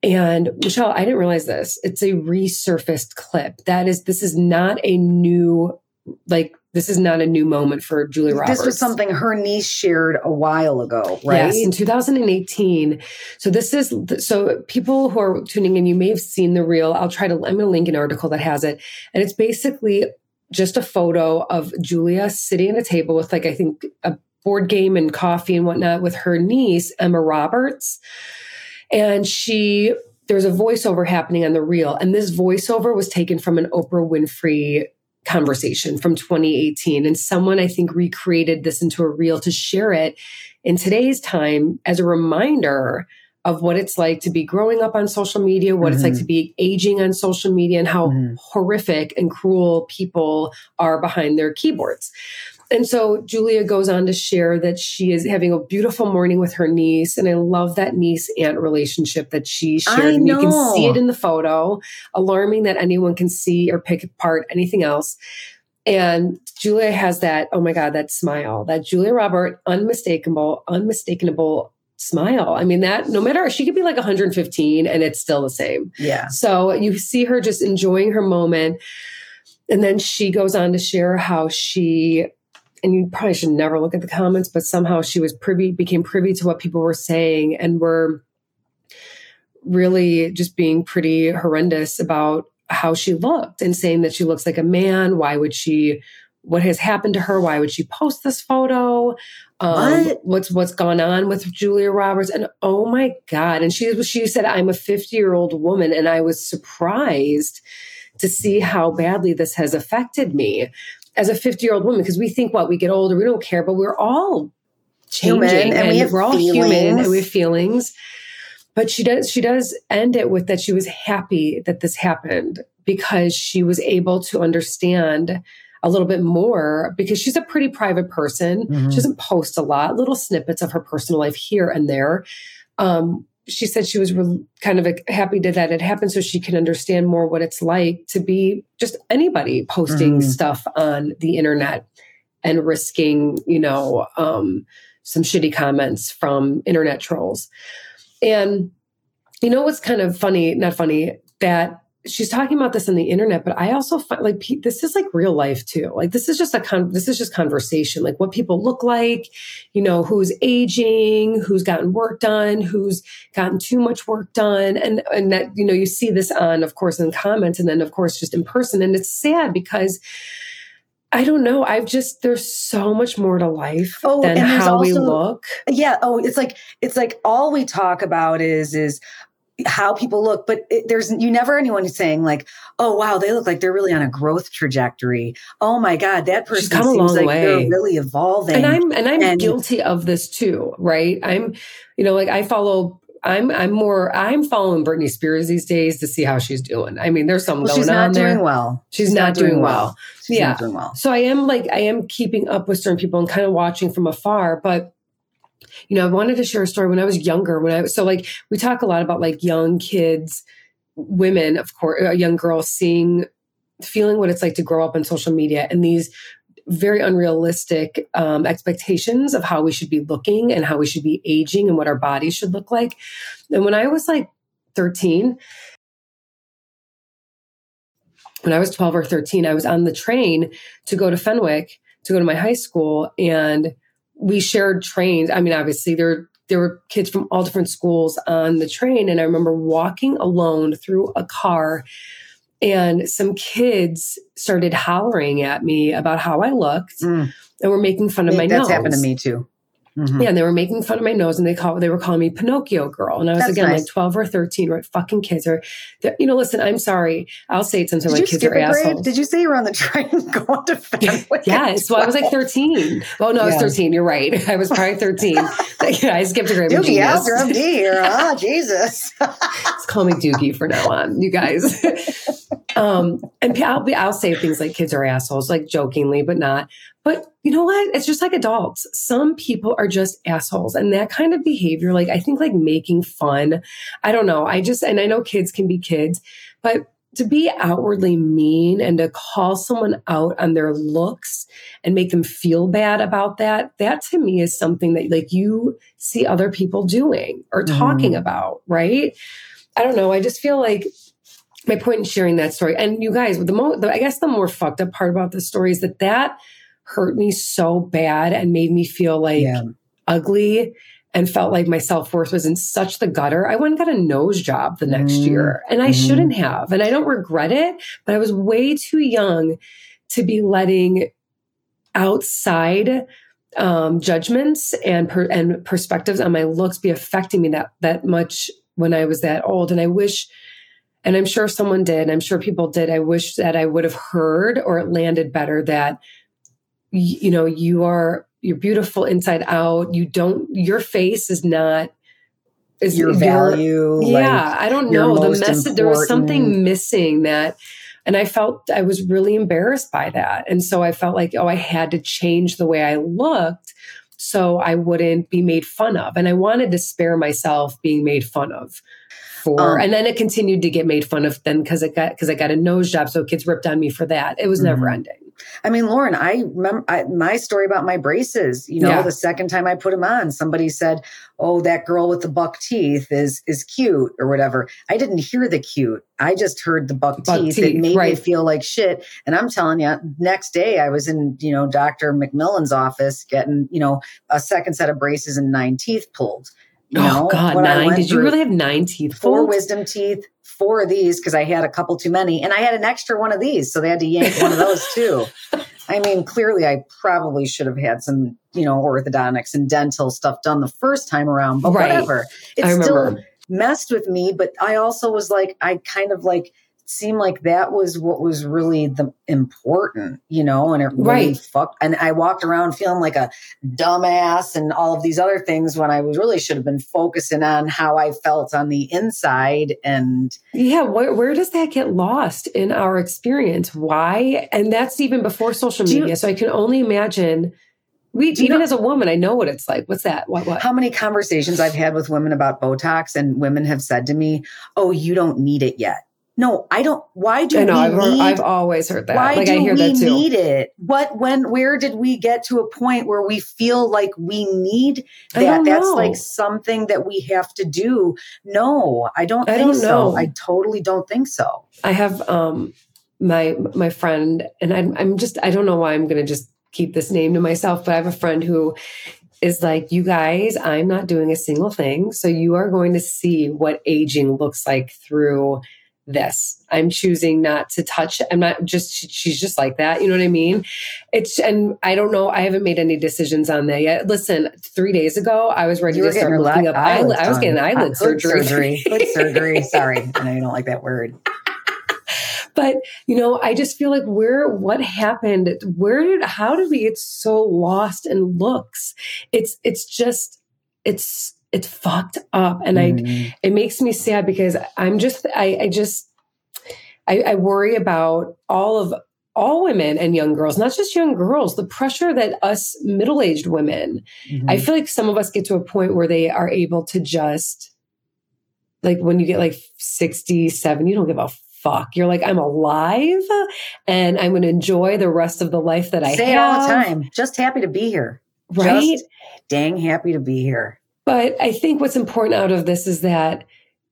And Michelle, I didn't realize this. It's a resurfaced clip. That is, this is not a new, like, this is not a new moment for Julia Roberts. this was something her niece shared a while ago, right? Yes, in 2018. So this is so people who are tuning in, you may have seen the reel. I'll try to. I'm going to link an article that has it, and it's basically just a photo of Julia sitting at a table with like I think a board game and coffee and whatnot with her niece Emma Roberts, and she. There's a voiceover happening on the reel, and this voiceover was taken from an Oprah Winfrey conversation from 2018. And someone, I think, recreated this into a reel to share it in today's time as a reminder of what it's like to be growing up on social media, what it's like to be aging on social media, and how Mhm. horrific and cruel people are behind their keyboards. And so Julia goes on to share that she is having a beautiful morning with her niece. And I love that niece aunt relationship that she shared. I and you can see it in the photo, alarming that anyone can see or pick apart anything else. And Julia has that, oh my God, that smile, that Julia Robert, unmistakable, unmistakable smile. I mean, that no matter, she could be like 115 and it's still the same. yeah. So you see her just enjoying her moment. And then she goes on to share how she, and you probably should never look at the comments, but somehow she was privy, became privy to what people were saying and were really just being pretty horrendous about how she looked and saying that she looks like a man. Why would she? What has happened to her? Why would she post this photo? Um, What? What's what's gone on with Julia Roberts? And oh my god! And she she said, "I'm a 50 year old woman," and I was surprised to see how badly this has affected me as a 50 year old woman. Because we think, what we get older, we don't care, but we're all changing, Human, and we have we're all human, and we have feelings but she does she does end it with that she was happy that this happened because she was able to understand a little bit more because she's a pretty private person Mhm. she doesn't post a lot little snippets of her personal life here and there um, she said she was re- kind of happy to that it happened so she can understand more what it's like to be just anybody posting Mhm. stuff on the internet and risking you know um, some shitty comments from internet trolls and you know what's kind of funny, not funny, that she's talking about this on the internet, but I also find like this is like real life too. Like this is just a con- this is just conversation, like what people look like, you know, who's aging, who's gotten work done, who's gotten too much work done, and and that you know you see this on, of course, in comments, and then of course just in person, and it's sad because. I don't know. I've just there's so much more to life Oh, than how we look. yeah oh it's like it's like all we talk about is is how people look but it, there's you never anyone saying like oh wow they look like they're really on a growth trajectory. Oh my god that She's person come a seems long like they're really evolving and i'm and i'm and- guilty of this too right? I'm you know like i follow i'm i'm more i'm following britney spears these days to see how she's doing. I mean there's something well, going she's not on doing there well. She's, not, doing, well, she's Yeah. not doing well. So i am like i am keeping up with certain people and kind of watching from afar but you know i wanted to share a story when i was younger when i so like we talk a lot about like young kids women of course uh, young girls seeing feeling what it's like to grow up on social media and these very unrealistic um, expectations of how we should be looking and how we should be aging and what our bodies should look like. And when I was like 13, when I was 12 or 13, I was on the train to go to Fenwick to go to my high school and we shared trains. I mean, obviously there there were kids from all different schools on the train and I remember walking alone through a car and some kids started hollering at me about how I looked Mm. and were making fun of my That's nose. happened to me too. Mhm. Yeah, and they were making fun of my nose, and they call they were calling me Pinocchio girl, and I was That's again nice. like twelve or thirteen, right? Fucking kids are, you know. Listen, I'm sorry. I'll say it sometimes. Did My kids are assholes. Did you say you were on the train going to Fenwick? Yes, well, I was like 13. Well, no, I was 13. You're right. I was probably 13. yeah, I skipped a grade. Doogie genius. MD here. Ah, Jesus. Just call me Doogie for now on, you guys. um, and I'll be, I'll say things like kids are assholes, like jokingly, but not. But you know what? It's just like adults. Some people are just assholes, and that kind of behavior, like I think, like making fun. I don't know. I just, and I know kids can be kids, but to be outwardly mean and to call someone out on their looks and make them feel bad about that, that to me is something that like you see other people doing or Mhm. talking about, right? I don't know. I just feel like my point in sharing that story, and you guys, the mo, the, I guess the more fucked up part about the story is that that hurt me so bad and made me feel like Yeah. ugly and felt like my self worth was in such the gutter. I went and got a nose job the next Mhm. year, and I Mhm. shouldn't have, and I don't regret it. But I was way too young to be letting outside um, judgments and per, and perspectives on my looks be affecting me that that much when I was that old. And I wish, and I'm sure someone did, and I'm sure people did. I wish that I would have heard or it landed better that y- you know you are you're beautiful inside out. You don't your face is not is Your value. yeah, I don't know. The message there was something missing that and I felt I was really embarrassed by that. And so I felt like, oh, I had to change the way I looked so I wouldn't be made fun of. And I wanted to spare myself being made fun of for Um, and then it continued to get made fun of then because it got because I got a nose job. So kids ripped on me for that. It was never Mhm. ending. I mean, Lauren, I remember I, my story about my braces. You know, Yeah. the second time I put them on, somebody said, "Oh, that girl with the buck teeth is is cute" or whatever. I didn't hear the cute. I just heard the buck, Buck teeth. teeth, It made me feel like shit. And I'm telling you, next day I was in you know Doctor McMillan's office getting you know a second set of braces and nine teeth pulled. You oh, know, oh God, nine. Did you really have nine teeth? four pulled? wisdom teeth, four of these because I had a couple too many, and I had an extra one of these, so they had to yank one of those too. I mean, clearly, I probably should have had some, you know, orthodontics and dental stuff done the first time around, but Right. whatever. It still messed with me, but I also was like, I kind of like seemed like that was what was really the important, you know, and it really Right. fucked. And I walked around feeling like a dumbass and all of these other things when I was really should have been focusing on how I felt on the inside. And Yeah, where, where does that get lost in our experience? Why? And that's even before social Do you- media. so I can only imagine. We even know- as a woman, I know what it's like. What's that? What? What? how many conversations I've had with women about Botox, and women have said to me, "Oh, you don't need it yet." No, I don't. Why do I know. we I've, heard, need? I've always heard that. why like do I hear we that too. need it? What? When? Where did we get to a point where we feel like we need that? That's like something that we have to do. No, I don't I think don't so. know. I totally don't think so. I have um my my friend, and I'm I'm just I don't know why I'm going to just keep this name to myself, but I have a friend who is like, you guys, I'm not doing a single thing, so you are going to see what aging looks like through this. I'm choosing not to touch. I'm not just she's just like that. You know what I mean? It's and I don't know. I haven't made any decisions on that yet. Listen, three days ago I was ready You to start looking up. Eyelids I was getting eyelid Uh, surgery. Surgery. Surgery. Sorry, I know you don't like that word. but you know i just feel like where what happened where did how did we get so lost in looks it's it's just it's it's fucked up and i Mm. it makes me sad because i'm just i i just I, I worry about all of all women and young girls not just young girls the pressure that us middle-aged women I Mhm. feel like some of us get to a point where they are able to just like when you get like 67, you don't give a fuck. You're like, I'm alive and I'm going to enjoy the rest of the life that I say have. all the time. Just happy to be here. Right. Just dang happy to be here. But I think what's important out of this is that,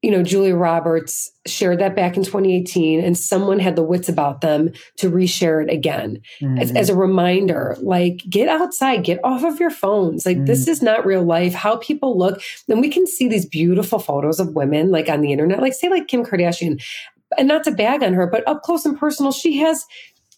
you know, Julia Roberts shared that back in 2018 and someone had the wits about them to reshare it again. as, Mhm. as a reminder like get outside get off of your phones like this Mm. is not real life how people look Then we can see these beautiful photos of women like on the internet like say like kim kardashian and not to bag on her, but up close and personal, she has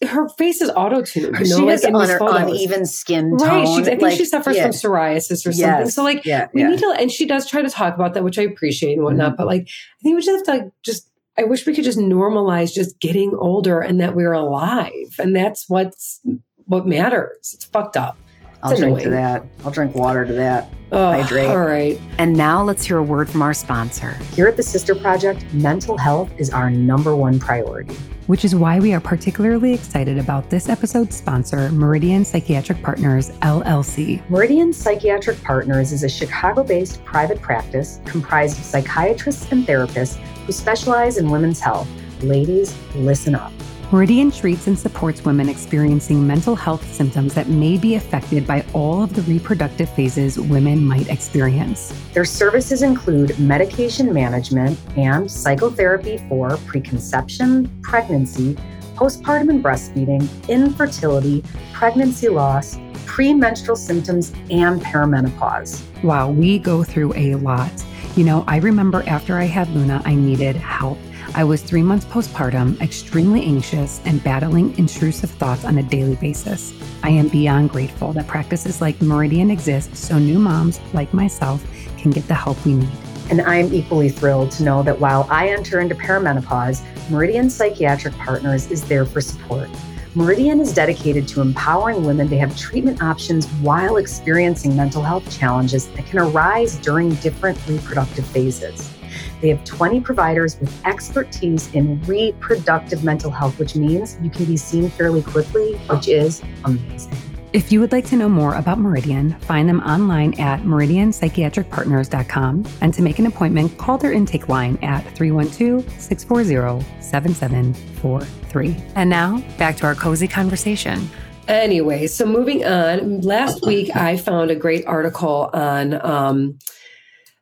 her face is auto tuned. You know, she like these photos. uneven skin tone. Right. She's, I think like, she suffers yeah. from psoriasis or something. Yes. So like yeah, we yeah. need to and she does try to talk about that, which I appreciate and whatnot. Mhm. But like I think we just have to like just I wish we could just normalize just getting older and that we're alive. And that's what's what matters. It's fucked up. I'll it's drink to that. I'll drink water to that. Oh, Hydrate. All right. And now let's hear a word from our sponsor. Here at the Sister Project, mental health is our number one priority. Which is why we are particularly excited about this episode's sponsor, Meridian Psychiatric Partners, LLC. Meridian Psychiatric Partners is a Chicago based private practice comprised of psychiatrists and therapists who specialize in women's health. Ladies, listen up. Meridian treats and supports women experiencing mental health symptoms that may be affected by all of the reproductive phases women might experience. Their services include medication management and psychotherapy for preconception, pregnancy, postpartum and breastfeeding, infertility, pregnancy loss, premenstrual symptoms, and perimenopause. Wow, we go through a lot. You know, I remember after I had Luna, I needed help. I was three months postpartum, extremely anxious, and battling intrusive thoughts on a daily basis. I am beyond grateful that practices like Meridian exist so new moms like myself can get the help we need. And I'm equally thrilled to know that while I enter into perimenopause, Meridian Psychiatric Partners is there for support. Meridian is dedicated to empowering women to have treatment options while experiencing mental health challenges that can arise during different reproductive phases. They have 20 providers with expertise in reproductive mental health, which means you can be seen fairly quickly, which is amazing. If you would like to know more about Meridian, find them online at meridianpsychiatricpartners.com. And to make an appointment, call their intake line at 312 640 7743. And now, back to our cozy conversation. Anyway, so moving on. Last week, I found a great article on um,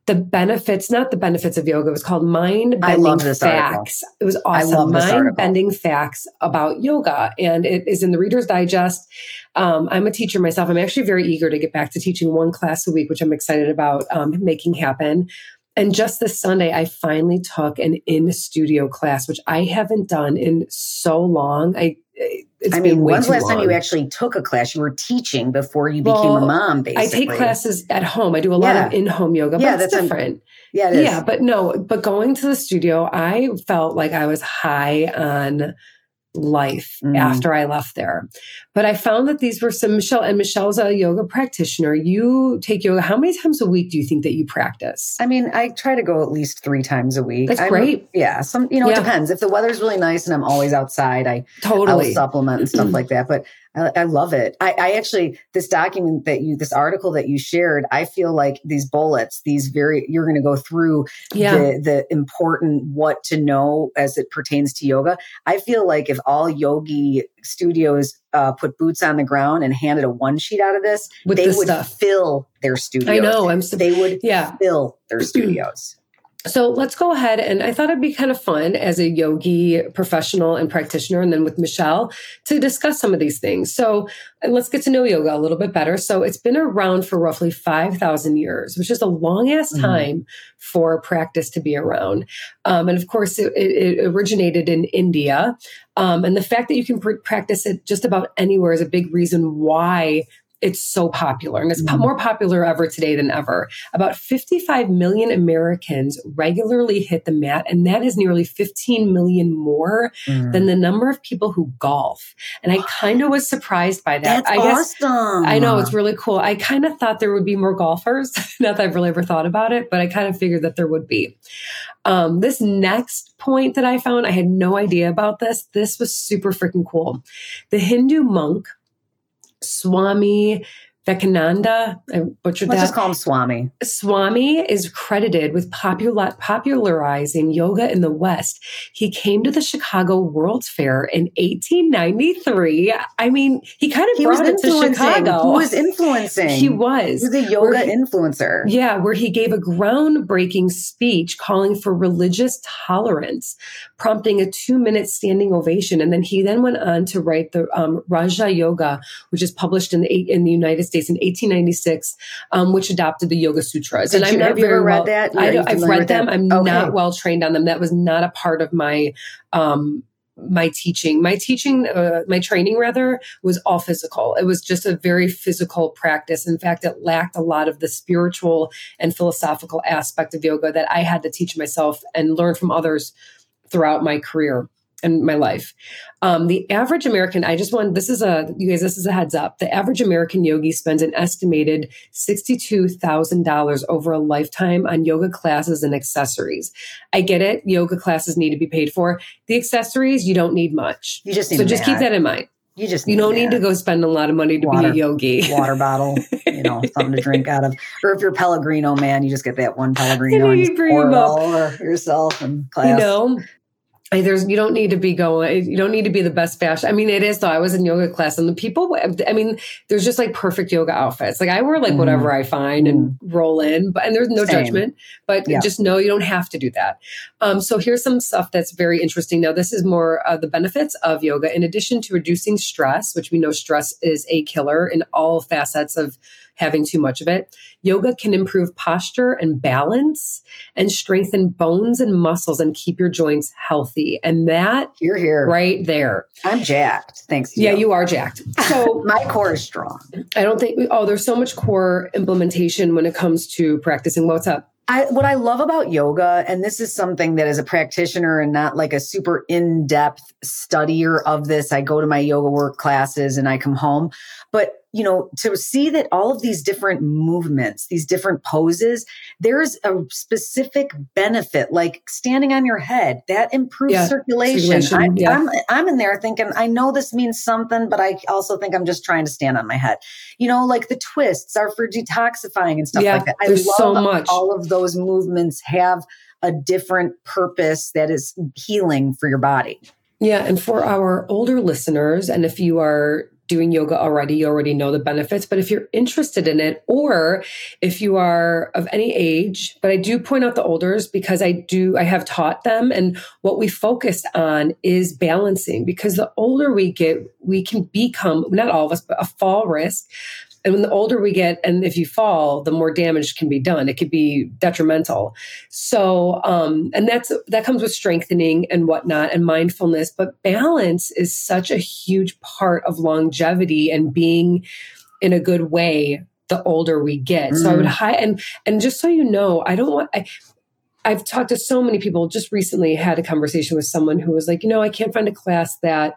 the benefits, not the benefits of yoga. It was called Mind Bending this article. Facts. It was awesome. Mind. Bending Facts about yoga. And it is in the Reader's Digest. Um, I'm a teacher myself. I'm actually very eager to get back to teaching one class a week, which I'm excited about um, making happen. And just this Sunday, I finally took an in studio class, which I haven't done in so long. I it's I mean, when's the last time you actually took a class? You were teaching before you became a mom, basically. I take classes at home. I do a lot of in-home yoga, but Yeah, that's un- different. Yeah, it is. Yeah, but no, but going to the studio, I felt like I was high on life Mm. after I left there. But I found that these were some Michelle and Michelle's a yoga practitioner. You take yoga. How many times a week do you think that you practice? I mean, I try to go at least three times a week. That's I'm- great. Yeah, some you know Yeah. it depends. If the weather's really nice and I'm always outside, I Totally. I'll supplement and stuff like that. But I, I love it. I, I actually this document that you this article that you shared, I feel like these bullets, these very you're going to go through yeah. the the important what to know as it pertains to yoga. I feel like if all yogi studios uh, put boots on the ground and handed a one sheet out of this, With they the would stuff. fill their studios. I know. I'm so, They would yeah. fill their studios. So let's go ahead. And I thought it'd be kind of fun as a yogi professional and practitioner, and then with Michelle to discuss some of these things. So let's get to know yoga a little bit better. So it's been around for roughly 5,000 years, which is a long ass Mhm. time for practice to be around. Um, and of course, it, it originated in India. Um, and the fact that you can pr- practice it just about anywhere is a big reason why it's so popular and it's Mhm. more popular ever today than ever. About 55 million Americans regularly hit the mat, and that is nearly 15 million more Mm. than the number of people who golf. And I kind of was surprised by that. That's I guess awesome. I know it's really cool. I kind of thought there would be more golfers. Not that I've really ever thought about it, but I kind of figured that there would be. Um, this next point that I found, I had no idea about this. This was super freaking cool. The Hindu monk, Swami Vivekananda, I butchered Let's that. just call him Swami. Swami is credited with popula- popularizing yoga in the West. He came to the Chicago World's Fair in 1893. I mean, he kind of He was brought it to. Chicago. He was influencing. He was. He was a yoga he- influencer. Yeah, where he gave a groundbreaking speech calling for religious tolerance, prompting a two-minute standing ovation, and then he then went on to write the um, Raja Yoga, which is published in the in the United States in 1896, um, which adopted the Yoga Sutras. Did and I'm not have you ever read well, that? I, have read them. that? I'm Okay. not well trained on them. That was not a part of my um, my teaching. My teaching, uh, my training rather, was all physical. It was just a very physical practice. In fact, it lacked a lot of the spiritual and philosophical aspect of yoga that I had to teach myself and learn from others throughout my career and my life. Um, the average American, I just want this is a you guys, this is a heads up. The average American yogi spends an estimated sixty-two thousand dollars over a lifetime on yoga classes and accessories. I get it, yoga classes need to be paid for. The accessories, you don't need much. You just need So just keep that in mind. You just You don't need to go spend a lot of money to Water. be a yogi. water bottle, you know, something to drink out of. Or if you're Pellegrino, man, you just get that one Pellegrino and you just bring pour it all over yourself and class. you know there's you don't need to be going you don't need to be the best fashion i mean it is though i was in yoga class and the people i mean there's just like perfect yoga outfits like i wear like Mhm. whatever i find and roll in but and there's no Same. judgment but Yeah. just know you don't have to do that um, so here's some stuff that's very interesting now this is more uh, the benefits of yoga in addition to reducing stress which we know stress is a killer in all facets of having too much of it yoga can improve posture and balance and strengthen bones and muscles and keep your joints healthy. And that You're here. right there. I'm jacked. Thanks. Yeah, you are jacked. So My core is strong. I don't think, oh, there's so much core implementation when it comes to practicing. What's up? I, what I love about yoga, and this is something that as a practitioner and not like a super in depth studier of this, I go to my yoga work classes and I come home. But, you know, to see that all of these different movements, these different poses, there's a specific benefit, like standing on your head, that improves Yeah, circulation. circulation, I'm, yeah. I'm, I'm in there thinking, I know this means something, but I also think I'm just trying to stand on my head. You know, like the twists are for detoxifying and stuff Yeah, like that. I love so much. all of those movements have a different purpose that is healing for your body. Yeah. And for our older listeners, and if you are doing yoga already, you already know the benefits. But if you're interested in it, or if you are of any age, but I do point out the olders because I do, I have taught them. And what we focused on is balancing because the older we get, we can become, not all of us, but a fall risk. And when the older we get, and if you fall, the more damage can be done. It could be detrimental. So, um, and that's that comes with strengthening and whatnot and mindfulness. But balance is such a huge part of longevity and being in a good way the older we get. So I would Mm. high and and just so you know, I don't want I I've talked to so many people. Just recently had a conversation with someone who was like, you know, I can't find a class that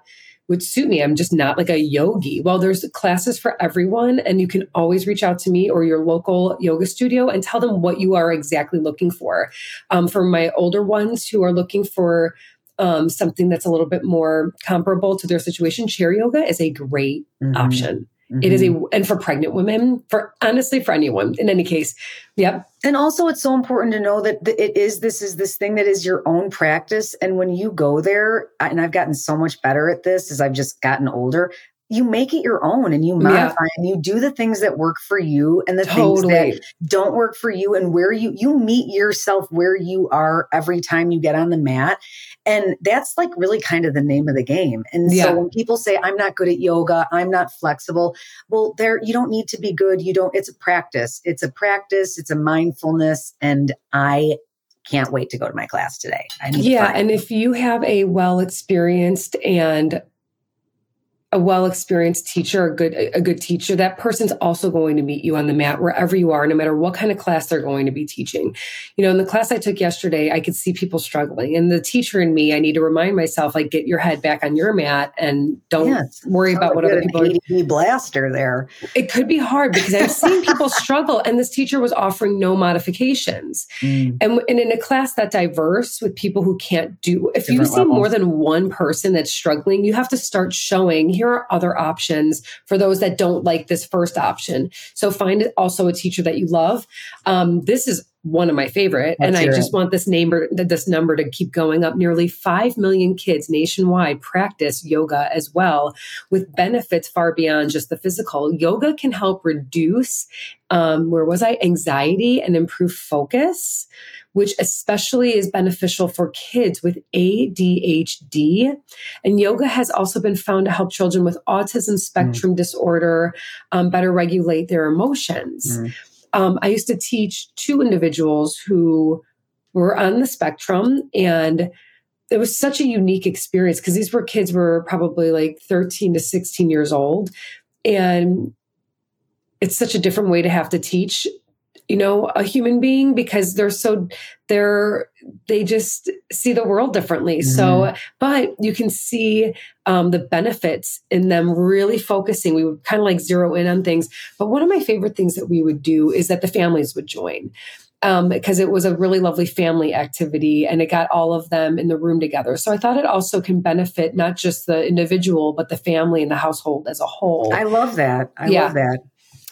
would suit me. I'm just not like a yogi. Well, there's classes for everyone, and you can always reach out to me or your local yoga studio and tell them what you are exactly looking for. Um, for my older ones who are looking for um, something that's a little bit more comparable to their situation, chair yoga is a great Mhm. option. It is a, mm-hmm. and for pregnant women, for honestly, for anyone, in any case. Yep. And also, it's so important to know that it is this is this thing that is your own practice. And when you go there, and I've gotten so much better at this as I've just gotten older. You make it your own, and you Yeah. modify, and you do the things that work for you, and the things that don't work for you, and where you you meet yourself where you are every time you get on the mat, and that's like really kind of the name of the game. And Yeah. so when people say I'm not good at yoga, I'm not flexible, well, there you don't need to be good. You don't. It's a practice. It's a practice. It's a mindfulness, and I can't wait to go to my class today. I need to Yeah. And if you have a well experienced and a well experienced teacher, a good a good teacher, that person's also going to meet you on the mat wherever you are, no matter what kind of class they're going to be teaching. You know, in the class I took yesterday, I could see people struggling, and the teacher in me, I need to remind myself, like, get your head back on your mat and don't worry about what other people are blaster there. it could be hard because I've seen people struggle, and this teacher was offering no modifications. And, and in a class that diverse with people who can't do, if you Different see more than one person that's struggling, you have to start showing here are other options for those that don't like this first option. So find also a teacher that you love. Um, this is one of my favorite, and I just want this number this number to keep going up. Nearly five million kids nationwide practice yoga as well, with benefits far beyond just the physical. Yoga can help reduce um, where was I anxiety and improve focus which especially is beneficial for kids with ADHD. And yoga has also been found to help children with autism spectrum mm. disorder um, better regulate their emotions. Mm. Um, I used to teach two individuals who were on the spectrum and it was such a unique experience because these were kids were probably like 13 to 16 years old and it's such a different way to have to teach you know a human being because they're so they're they just see the world differently mm-hmm. so but you can see um, the benefits in them really focusing we would kind of like zero in on things but one of my favorite things that we would do is that the families would join um, because it was a really lovely family activity and it got all of them in the room together. So I thought it also can benefit not just the individual, but the family and the household as a whole. I love that. I yeah. love that.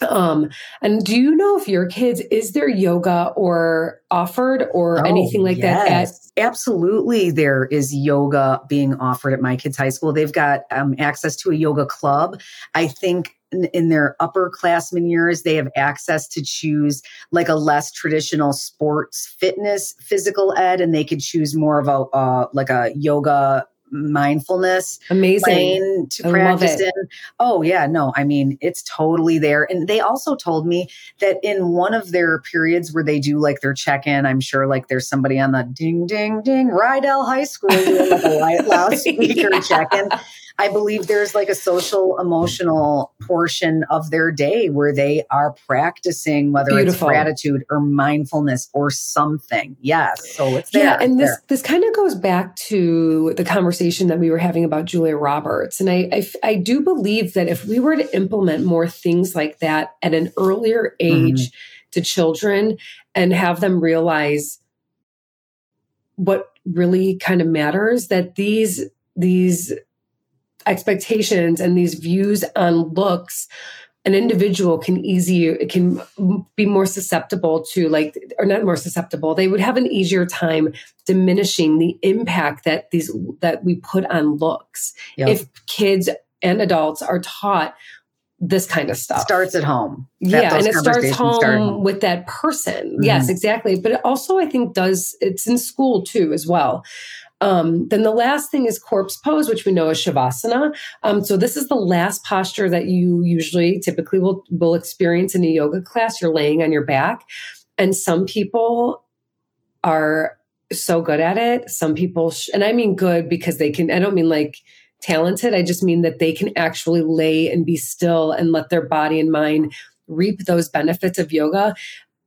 Um, and do you know if your kids is there yoga or offered or oh, anything like yes. that? At- Absolutely, there is yoga being offered at my kids' high school. They've got um, access to a yoga club. I think in, in their upperclassmen years, they have access to choose like a less traditional sports fitness physical ed, and they could choose more of a uh, like a yoga mindfulness amazing to I practice in. Oh yeah, no, I mean it's totally there. And they also told me that in one of their periods where they do like their check-in, I'm sure like there's somebody on the ding ding ding Rydell High School doing like a loudspeaker yeah. check-in. I believe there's like a social emotional portion of their day where they are practicing whether Beautiful. it's gratitude or mindfulness or something. Yes. So it's there. Yeah, and this there. this kind of goes back to the conversation that we were having about Julia Roberts. And I, I, I do believe that if we were to implement more things like that at an earlier age mm-hmm. to children and have them realize what really kind of matters that these these expectations and these views on looks an individual can easy can be more susceptible to like or not more susceptible they would have an easier time diminishing the impact that these that we put on looks. Yep. if kids and adults are taught this kind of stuff. Starts at home. Yeah and it starts home, start home, with that person. Mm-hmm. yes exactly. But it also i think does it's in school too as well um, then the last thing is corpse pose, which we know is shavasana. Um, so this is the last posture that you usually typically will will experience in a yoga class. You're laying on your back, and some people are so good at it. Some people, sh- and I mean good because they can. I don't mean like talented. I just mean that they can actually lay and be still and let their body and mind reap those benefits of yoga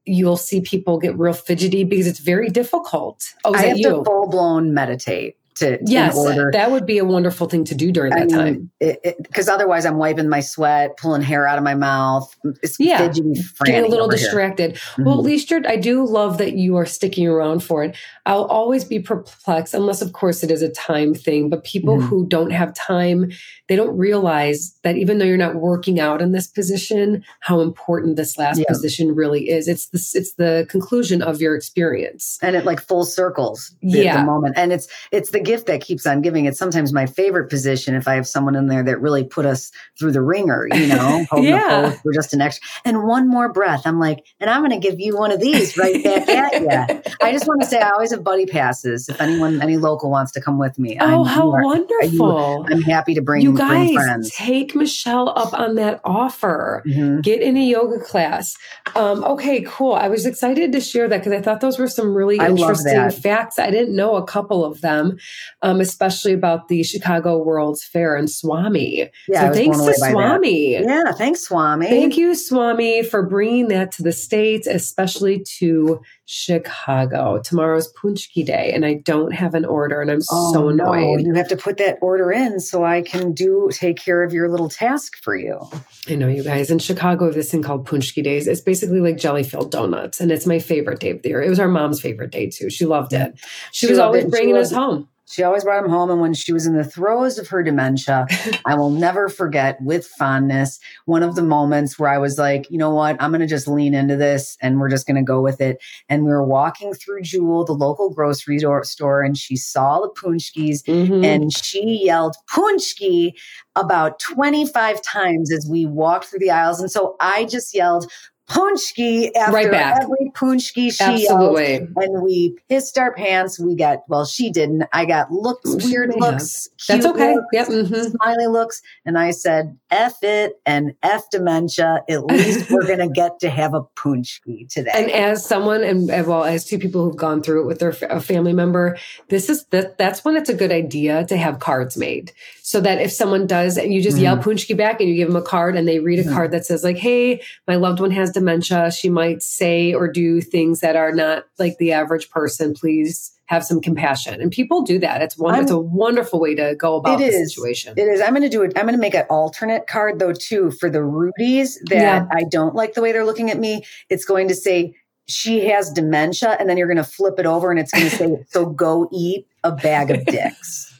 you'll see people get real fidgety because it's very difficult. Oh, I have you? to full blown meditate to yes, that would be a wonderful thing to do during that I mean, time. Because otherwise, I'm wiping my sweat, pulling hair out of my mouth. It's yeah, getting a little distracted. Mm-hmm. Well, at least you're, I do love that you are sticking around for it. I'll always be perplexed, unless, of course, it is a time thing. But people mm-hmm. who don't have time, they don't realize that even though you're not working out in this position, how important this last yeah. position really is. It's the it's the conclusion of your experience, and it like full circles. The, yeah, the moment, and it's it's the gift that keeps on giving. It's sometimes my favorite position if I have someone in there that really put us through the ringer, you know, yeah. we're just an extra. And one more breath, I'm like, and I'm going to give you one of these right back at you. I just want to say, I always have buddy passes. If anyone, any local wants to come with me, oh, I'm, how are, wonderful! I'm happy to bring you guys. Bring friends. Take Michelle up on that offer. Mm-hmm. Get in a yoga class. Um, okay, cool. I was excited to share that because I thought those were some really I interesting facts. I didn't know a couple of them um, especially about the Chicago World's Fair and Swami. Yeah, so thanks to Swami. Yeah, thanks, Swami. Thank you, Swami, for bringing that to the States, especially to Chicago. Tomorrow's Paczki Day, and I don't have an order, and I'm oh, so annoyed. No. You have to put that order in so I can do take care of your little task for you. I know, you guys. In Chicago, have this thing called Paczki Days. It's basically like jelly filled donuts, and it's my favorite day of the year. It was our mom's favorite day too. She loved it. She, she was always bringing us home. She always brought him home. And when she was in the throes of her dementia, I will never forget with fondness one of the moments where I was like, you know what? I'm going to just lean into this and we're just going to go with it. And we were walking through Jewel, the local grocery store, and she saw the Paczkis mm-hmm. and she yelled Paczki about 25 times as we walked through the aisles. And so I just yelled Paczki after right back. every Paczki she Absolutely. Yelled, and we pissed our pants. We got well, she didn't. I got looks, weird yeah. looks. That's okay. Looks, yep. Mm-hmm. Smiley looks, and I said, "F it and F dementia." At least we're gonna get to have a Paczki today. And as someone, and well, as two people who've gone through it with their a family member, this is that that's when it's a good idea to have cards made, so that if someone does, and you just mm. yell Paczki back, and you give them a card, and they read a mm. card that says like, "Hey, my loved one has." dementia, she might say or do things that are not like the average person. Please have some compassion. And people do that. It's one, it's a wonderful way to go about the is, situation. It is. I'm going to do it. I'm going to make an alternate card though, too, for the Rudies that yeah. I don't like the way they're looking at me. It's going to say, she has dementia. And then you're going to flip it over and it's going to say, so go eat a bag of dicks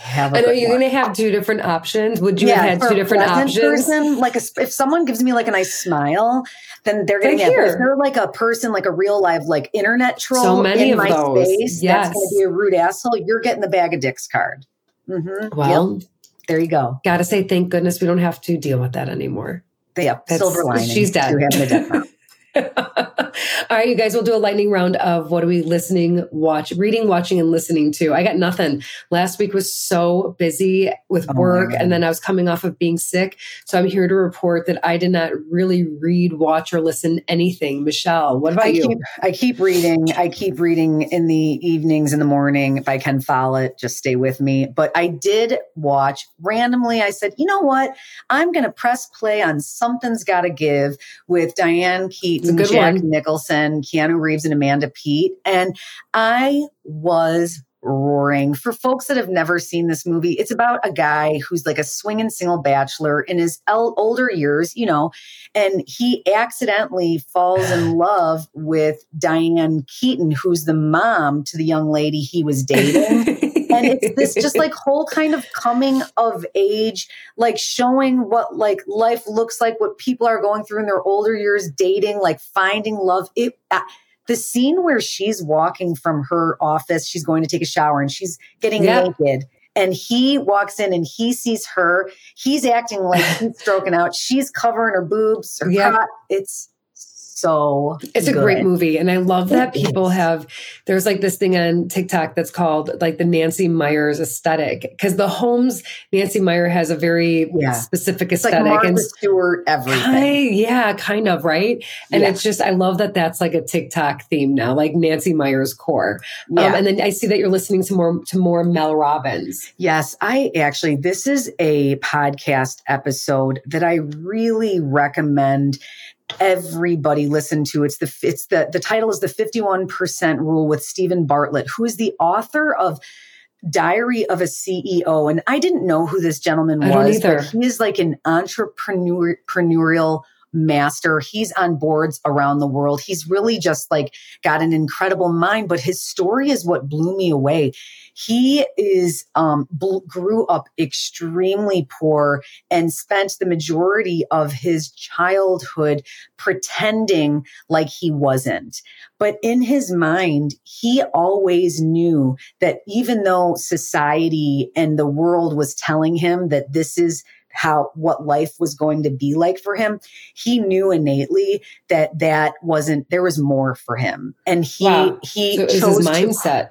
have. I know you're going to have two different options. Would you yeah, have had two different options? Person, like a, if someone gives me like a nice smile, then they're going to get. If they're like a person, like a real live like internet troll so many in my those. space, yes. that's going to be a rude asshole. You're getting the bag of dicks card. Mm-hmm. Well, yep. there you go. Got to say, thank goodness we don't have to deal with that anymore. Yeah, silver lining. She's dead. All right, you guys, we'll do a lightning round of what are we listening, watch, reading, watching, and listening to. I got nothing. Last week was so busy with oh work, and then I was coming off of being sick. So I'm here to report that I did not really read, watch, or listen anything. Michelle, what about I you? Keep, I keep reading. I keep reading in the evenings, in the morning. If I can follow it, just stay with me. But I did watch randomly. I said, you know what? I'm going to press play on Something's Gotta Give with Diane Keaton, Mm-hmm. Jack one. Nicholson Keanu Reeves and Amanda Peet. And I was roaring. For folks that have never seen this movie, it's about a guy who's like a swinging single bachelor in his el- older years, you know, and he accidentally falls in love with Diane Keaton, who's the mom to the young lady he was dating. and it's this just like whole kind of coming of age, like showing what like life looks like, what people are going through in their older years, dating, like finding love. It, uh, the scene where she's walking from her office, she's going to take a shower and she's getting yep. naked. And he walks in and he sees her. He's acting like he's stroking out. She's covering her boobs. Her yep. It's so it's good. a great movie and i love that people have there's like this thing on tiktok that's called like the nancy meyers aesthetic because the homes nancy meyer has a very yeah. specific aesthetic like and Stewart everything kind, yeah kind of right and yeah. it's just i love that that's like a tiktok theme now like nancy meyers core um, yeah. Um, and then i see that you're listening to more to more mel robbins yes i actually this is a podcast episode that i really recommend everybody listen to. It's the it's the the title is the 51% rule with Steven Bartlett, who is the author of Diary of a CEO. And I didn't know who this gentleman was, but he is like an entrepreneurial master. He's on boards around the world. He's really just like got an incredible mind, but his story is what blew me away. He is, um, bl- grew up extremely poor and spent the majority of his childhood pretending like he wasn't. But in his mind, he always knew that even though society and the world was telling him that this is how what life was going to be like for him. He knew innately that that wasn't there was more for him. And he wow. he so chose his mindset to,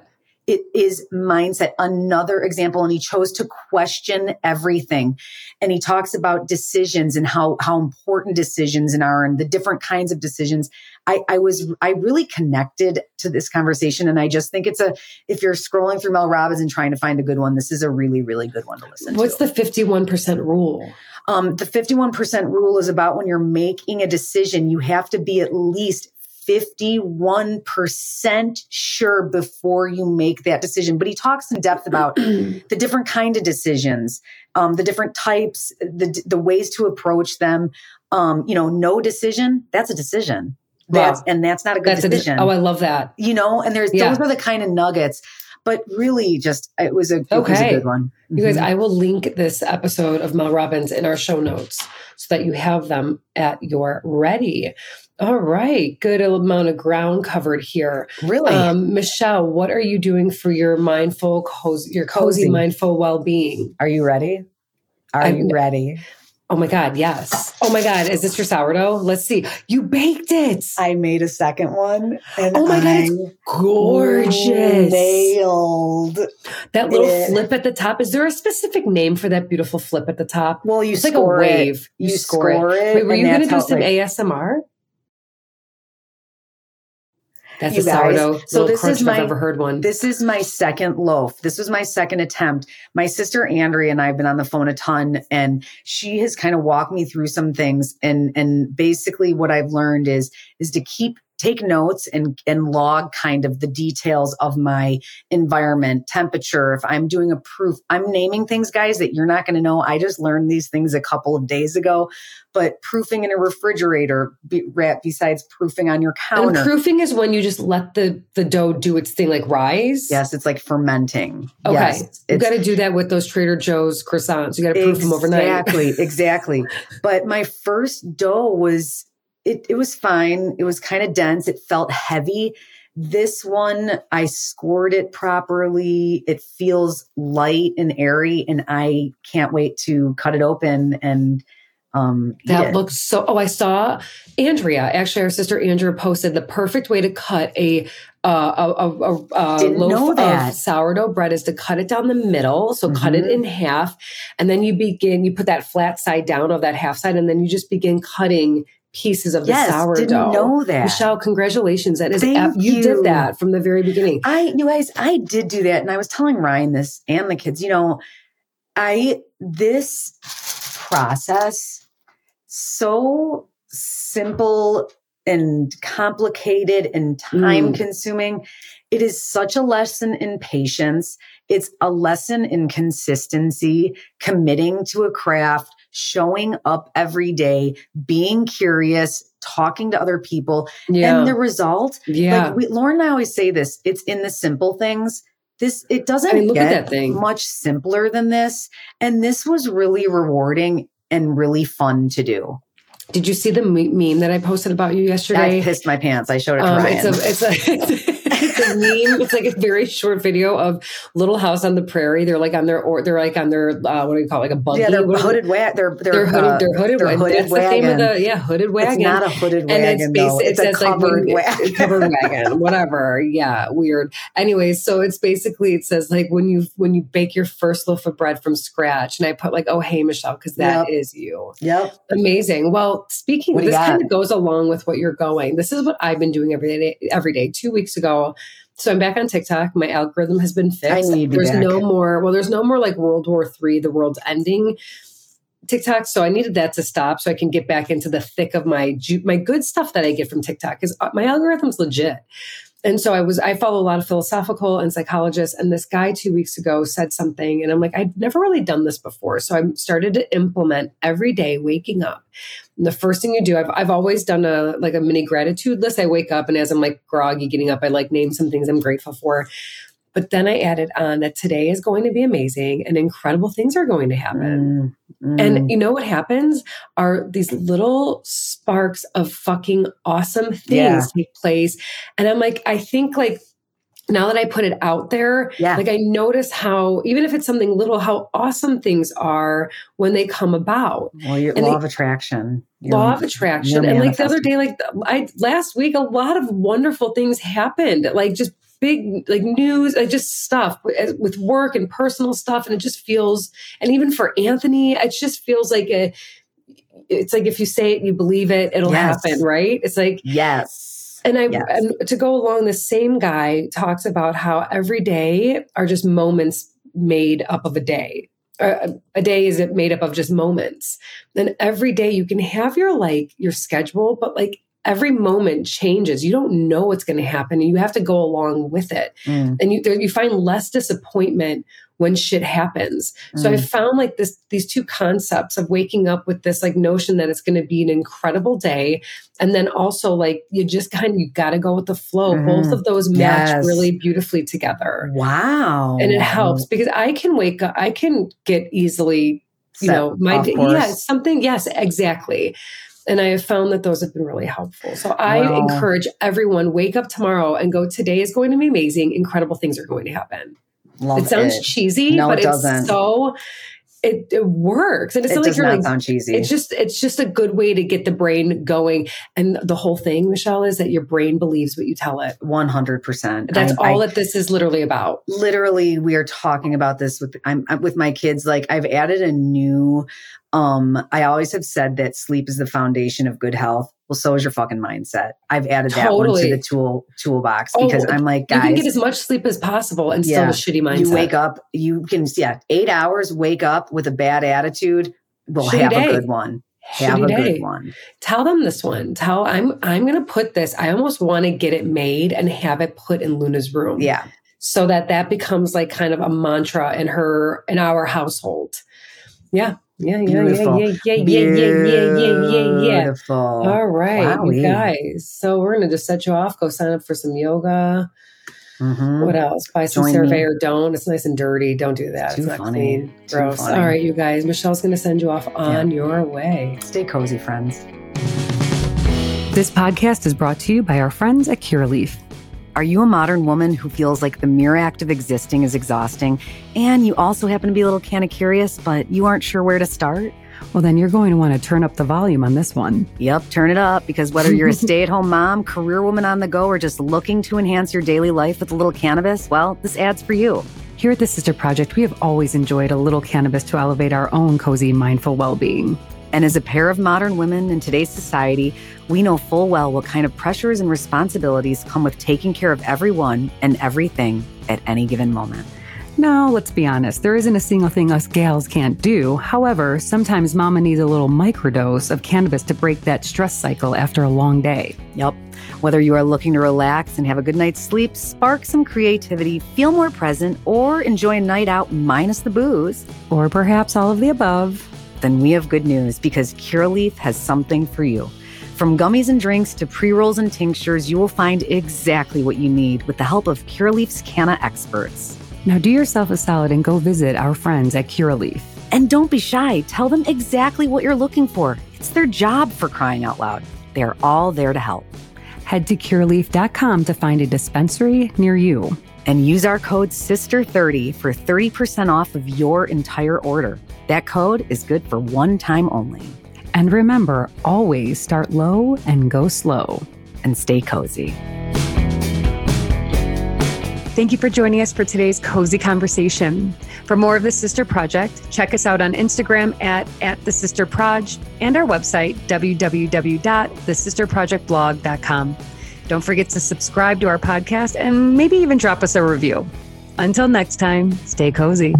it is mindset. Another example and he chose to question everything. And he talks about decisions and how how important decisions are and the different kinds of decisions. I i was i really connected to this conversation and i just think it's a if you're scrolling through mel robbins and trying to find a good one this is a really really good one to listen what's to. what's the 51% rule? Um, the 51% rule is about when you're making a decision you have to be at least 51% sure before you make that decision. But he talks in depth about the different kind of decisions, um, the different types, the, the ways to approach them. Um, you know, no decision, that's a decision. That's, and that's not a good that's decision. A, oh, I love that. You know, and there's, yeah. those are the kind of nuggets but really just it was a, it okay. was a good one. Mm-hmm. You guys, mm-hmm. I will link this episode of Mel Robbins in our show notes so that you have them at your ready. All right. Good amount of ground covered here. Really? Um, Michelle, what are you doing for your mindful, cozy, your cozy, Cozy. mindful well being? Are you ready? Are I'm- you ready? Oh my God, yes. Oh my God, is this your sourdough? Let's see. You baked it. I made a second one. And Oh my God, I it's gorgeous. Nailed. That little it. flip at the top. Is there a specific name for that beautiful flip at the top? Well, you It's like a score it. wave. You, You score, score it. it, Wait, were you going to do some like- ASMR? That's You a guys, sourdough so this is if I've my- ever heard one. This is my second loaf. This was my second attempt. My sister Andrea and I have been on the phone a ton and she has kind of walked me through some things and and basically what I've learned is is to keep take notes and and log kind of the details of my environment, temperature, if I'm doing a proof. I'm naming things guys that you're not going to know. I just learned these things a couple of days ago, but proofing in a refrigerator be, besides proofing on your and counter. proofing is when you just let the, the dough do its thing, like rise. Yes, it's like fermenting. Okay. Yes, you got to do that with those Trader Joe's croissants. You got to proof them overnight. Exactly, exactly. But my first dough was it it was fine. It was kind of dense. It felt heavy. This one, I scored it properly. It feels light and airy, and I can't wait to cut it open and um That it. looks so. Oh, I saw Andrea. Actually, our sister Andrea posted the perfect way to cut a uh, a, a, a, a loaf of sourdough bread is to cut it down the middle. So cut it Mhm. in half, and then you begin. You put that flat side down of that half side, and then you just begin cutting pieces of the yes, sourdough. didn't know that. Michelle, congratulations! That is ep- you. you. did that from the very beginning. I, you guys, I did do that. And I was telling Ryan this and the kids, you know, I, this process, so simple and complicated and time Mm. consuming. It is such a lesson in patience. It's a lesson in consistency, committing to a craft, showing up every day, being curious, talking to other people. Yeah, And the result, yeah. like we, Lauren and I always say this, it's in the simple things. This it doesn't I mean, look at get that thing. much simpler than this. And this was really rewarding and really fun to do. Did you see the meme that I posted about you yesterday? I pissed my pants. I showed it to Um, Ryan. it's a it's a it's a meme. It's like a very short video of Little House on the Prairie. They're like on their or they're like on their uh, what do you call it, like a buggy? yeah, they're What is it? hooded wagon. They're they're, They're hooded. uh, they're hooded. wagon. That's the name of the yeah hooded wagon. It's not a hooded and wagon. it's though. basic. It's it a says like covered when- wagon. covered wagon, whatever. Yeah, weird. Anyways, so it's basically it says like when you when you bake your first loaf of bread from scratch, and I put like oh hey Michelle because that Yep. is you. Yep. Amazing. Well, speaking, this kind of goes along with what you're going. This is what I've been doing every day. Every day. Two weeks ago, so I'm back on TikTok. My algorithm has been fixed. I need there's back. no more. Well, there's no more like World War Three, the world's ending. TikTok, so I needed that to stop so I can get back into the thick of my ju- my good stuff that I get from TikTok because uh, my algorithm's legit. And so I was I follow a lot of philosophical and psychologists and this guy 2 weeks ago said something and I'm like I'd never really done this before. So I started to implement every day waking up. And the first thing you do I've I've always done a like a mini gratitude list. I wake up and as I'm like groggy getting up I like name some things I'm grateful for. But then I added on that today is going to be amazing and incredible things are going to happen. Mm, mm. And you know what happens are these little sparks of fucking awesome things Yeah. take place. And I'm like, I think like now that I put it out there, yeah. like I notice how, even if it's something little, how awesome things are when they come about. well, your and law they- of attraction. Law of attraction. And like the other day, like I last week, a lot of wonderful things happened. Like just big like news, like just stuff with work and personal stuff. And it just feels, and even for Anthony, it just feels like a. It's like if you say it, you believe it, it'll Yes. happen, right? It's like Yes. and I Yes. and to go along, the same guy talks about how every day are just moments made up of a day. Uh, a day is it made up of just moments. Then every day you can have your like your schedule, but like every moment changes. You don't know what's going to happen, and you have to go along with it. Mm, And you there, you find less disappointment when shit happens. So I mm. found like this these two concepts of waking up with this like notion that it's going to be an incredible day and then also like you just kind of you got to go with the flow. Mhm. Both of those match Yes. really beautifully together. Wow. And it helps because I can wake up I can get easily, you know, my yeah, something yes, exactly. And I have found that those have been really helpful. So I Wow. encourage everyone wake up tomorrow and go, today is going to be amazing. Incredible things are going to happen. Love it sounds it. cheesy, No, but it it's so it, it works. And it's It not like you're not like sound cheesy. it's just it's just a good way to get the brain going. And the whole thing, Michelle, is that your brain believes what you tell it. One hundred percent. That's all that this is literally about. literally we are talking about this with I'm with my kids like i've added a new um i always have said that sleep is the foundation of good health well so is your fucking mindset i've added that one to the tool toolbox Oh, because i'm like you can get as much sleep as possible and still Yeah. a shitty mindset. you wake up you can yeah eight hours wake up with a bad attitude we'll Shitty have day. a good one have Shitty a day. good one Tell them this one. Tell I'm I'm gonna put this. I almost want to get it made and have it put in Luna's room. yeah So that that becomes like kind of a mantra in her in our household. Yeah. Yeah, yeah, Beautiful. yeah, yeah, yeah, yeah, yeah, yeah, yeah, yeah. Beautiful. All right, Wowie. you guys. So we're gonna just set you off. Go sign up for some yoga. Mm-hmm. What else? Buy some Join survey me. or don't. It's nice and dirty. Don't do that. It's, too it's not funny. clean. Gross. Too funny. All right, you guys. Michelle's gonna send you off on yeah. your way. Stay cozy, friends. This podcast is brought to you by our friends at Curaleaf. Are you a modern woman who feels like the mere act of existing is exhausting, and you also happen to be a little kind of curious, but you aren't sure where to start? Well, then you're going to want to turn up the volume on this one. Yep, turn it up because whether you're a stay at home mom, career woman on the go, or just looking to enhance your daily life with a little cannabis, well, this ad's for you. Here at the Sister Project, we have always enjoyed a little cannabis to elevate our own cozy, mindful well being. And as a pair of modern women in today's society, we know full well what kind of pressures and responsibilities come with taking care of everyone and everything at any given moment. Now, let's be honest, there isn't a single thing us gals can't do. However, sometimes mama needs a little microdose of cannabis to break that stress cycle after a long day. Yep. Whether you are looking to relax and have a good night's sleep, spark some creativity, feel more present, or enjoy a night out minus the booze, Or perhaps all of the above. Then we have good news because Curaleaf has something for you. From gummies and drinks to pre rolls and tinctures, you will find exactly what you need with the help of Curaleaf's Canna experts. Now, do yourself a solid and go visit our friends at Curaleaf. And don't be shy, tell them exactly what you're looking for. It's their job for crying out loud. They're all there to help. Head to curaleaf.com to find a dispensary near you. and use our code SISTER30 for 30% off of your entire order. That code is good for one time only. And remember, always start low and go slow. And stay cozy. Thank you for joining us for today's cozy conversation. For more of the Sister Project, check us out on Instagram at, at the Sister Proj and our website, www.thesisterprojectblog.com. Don't forget to subscribe to our podcast and maybe even drop us a review. Until next time, stay cozy.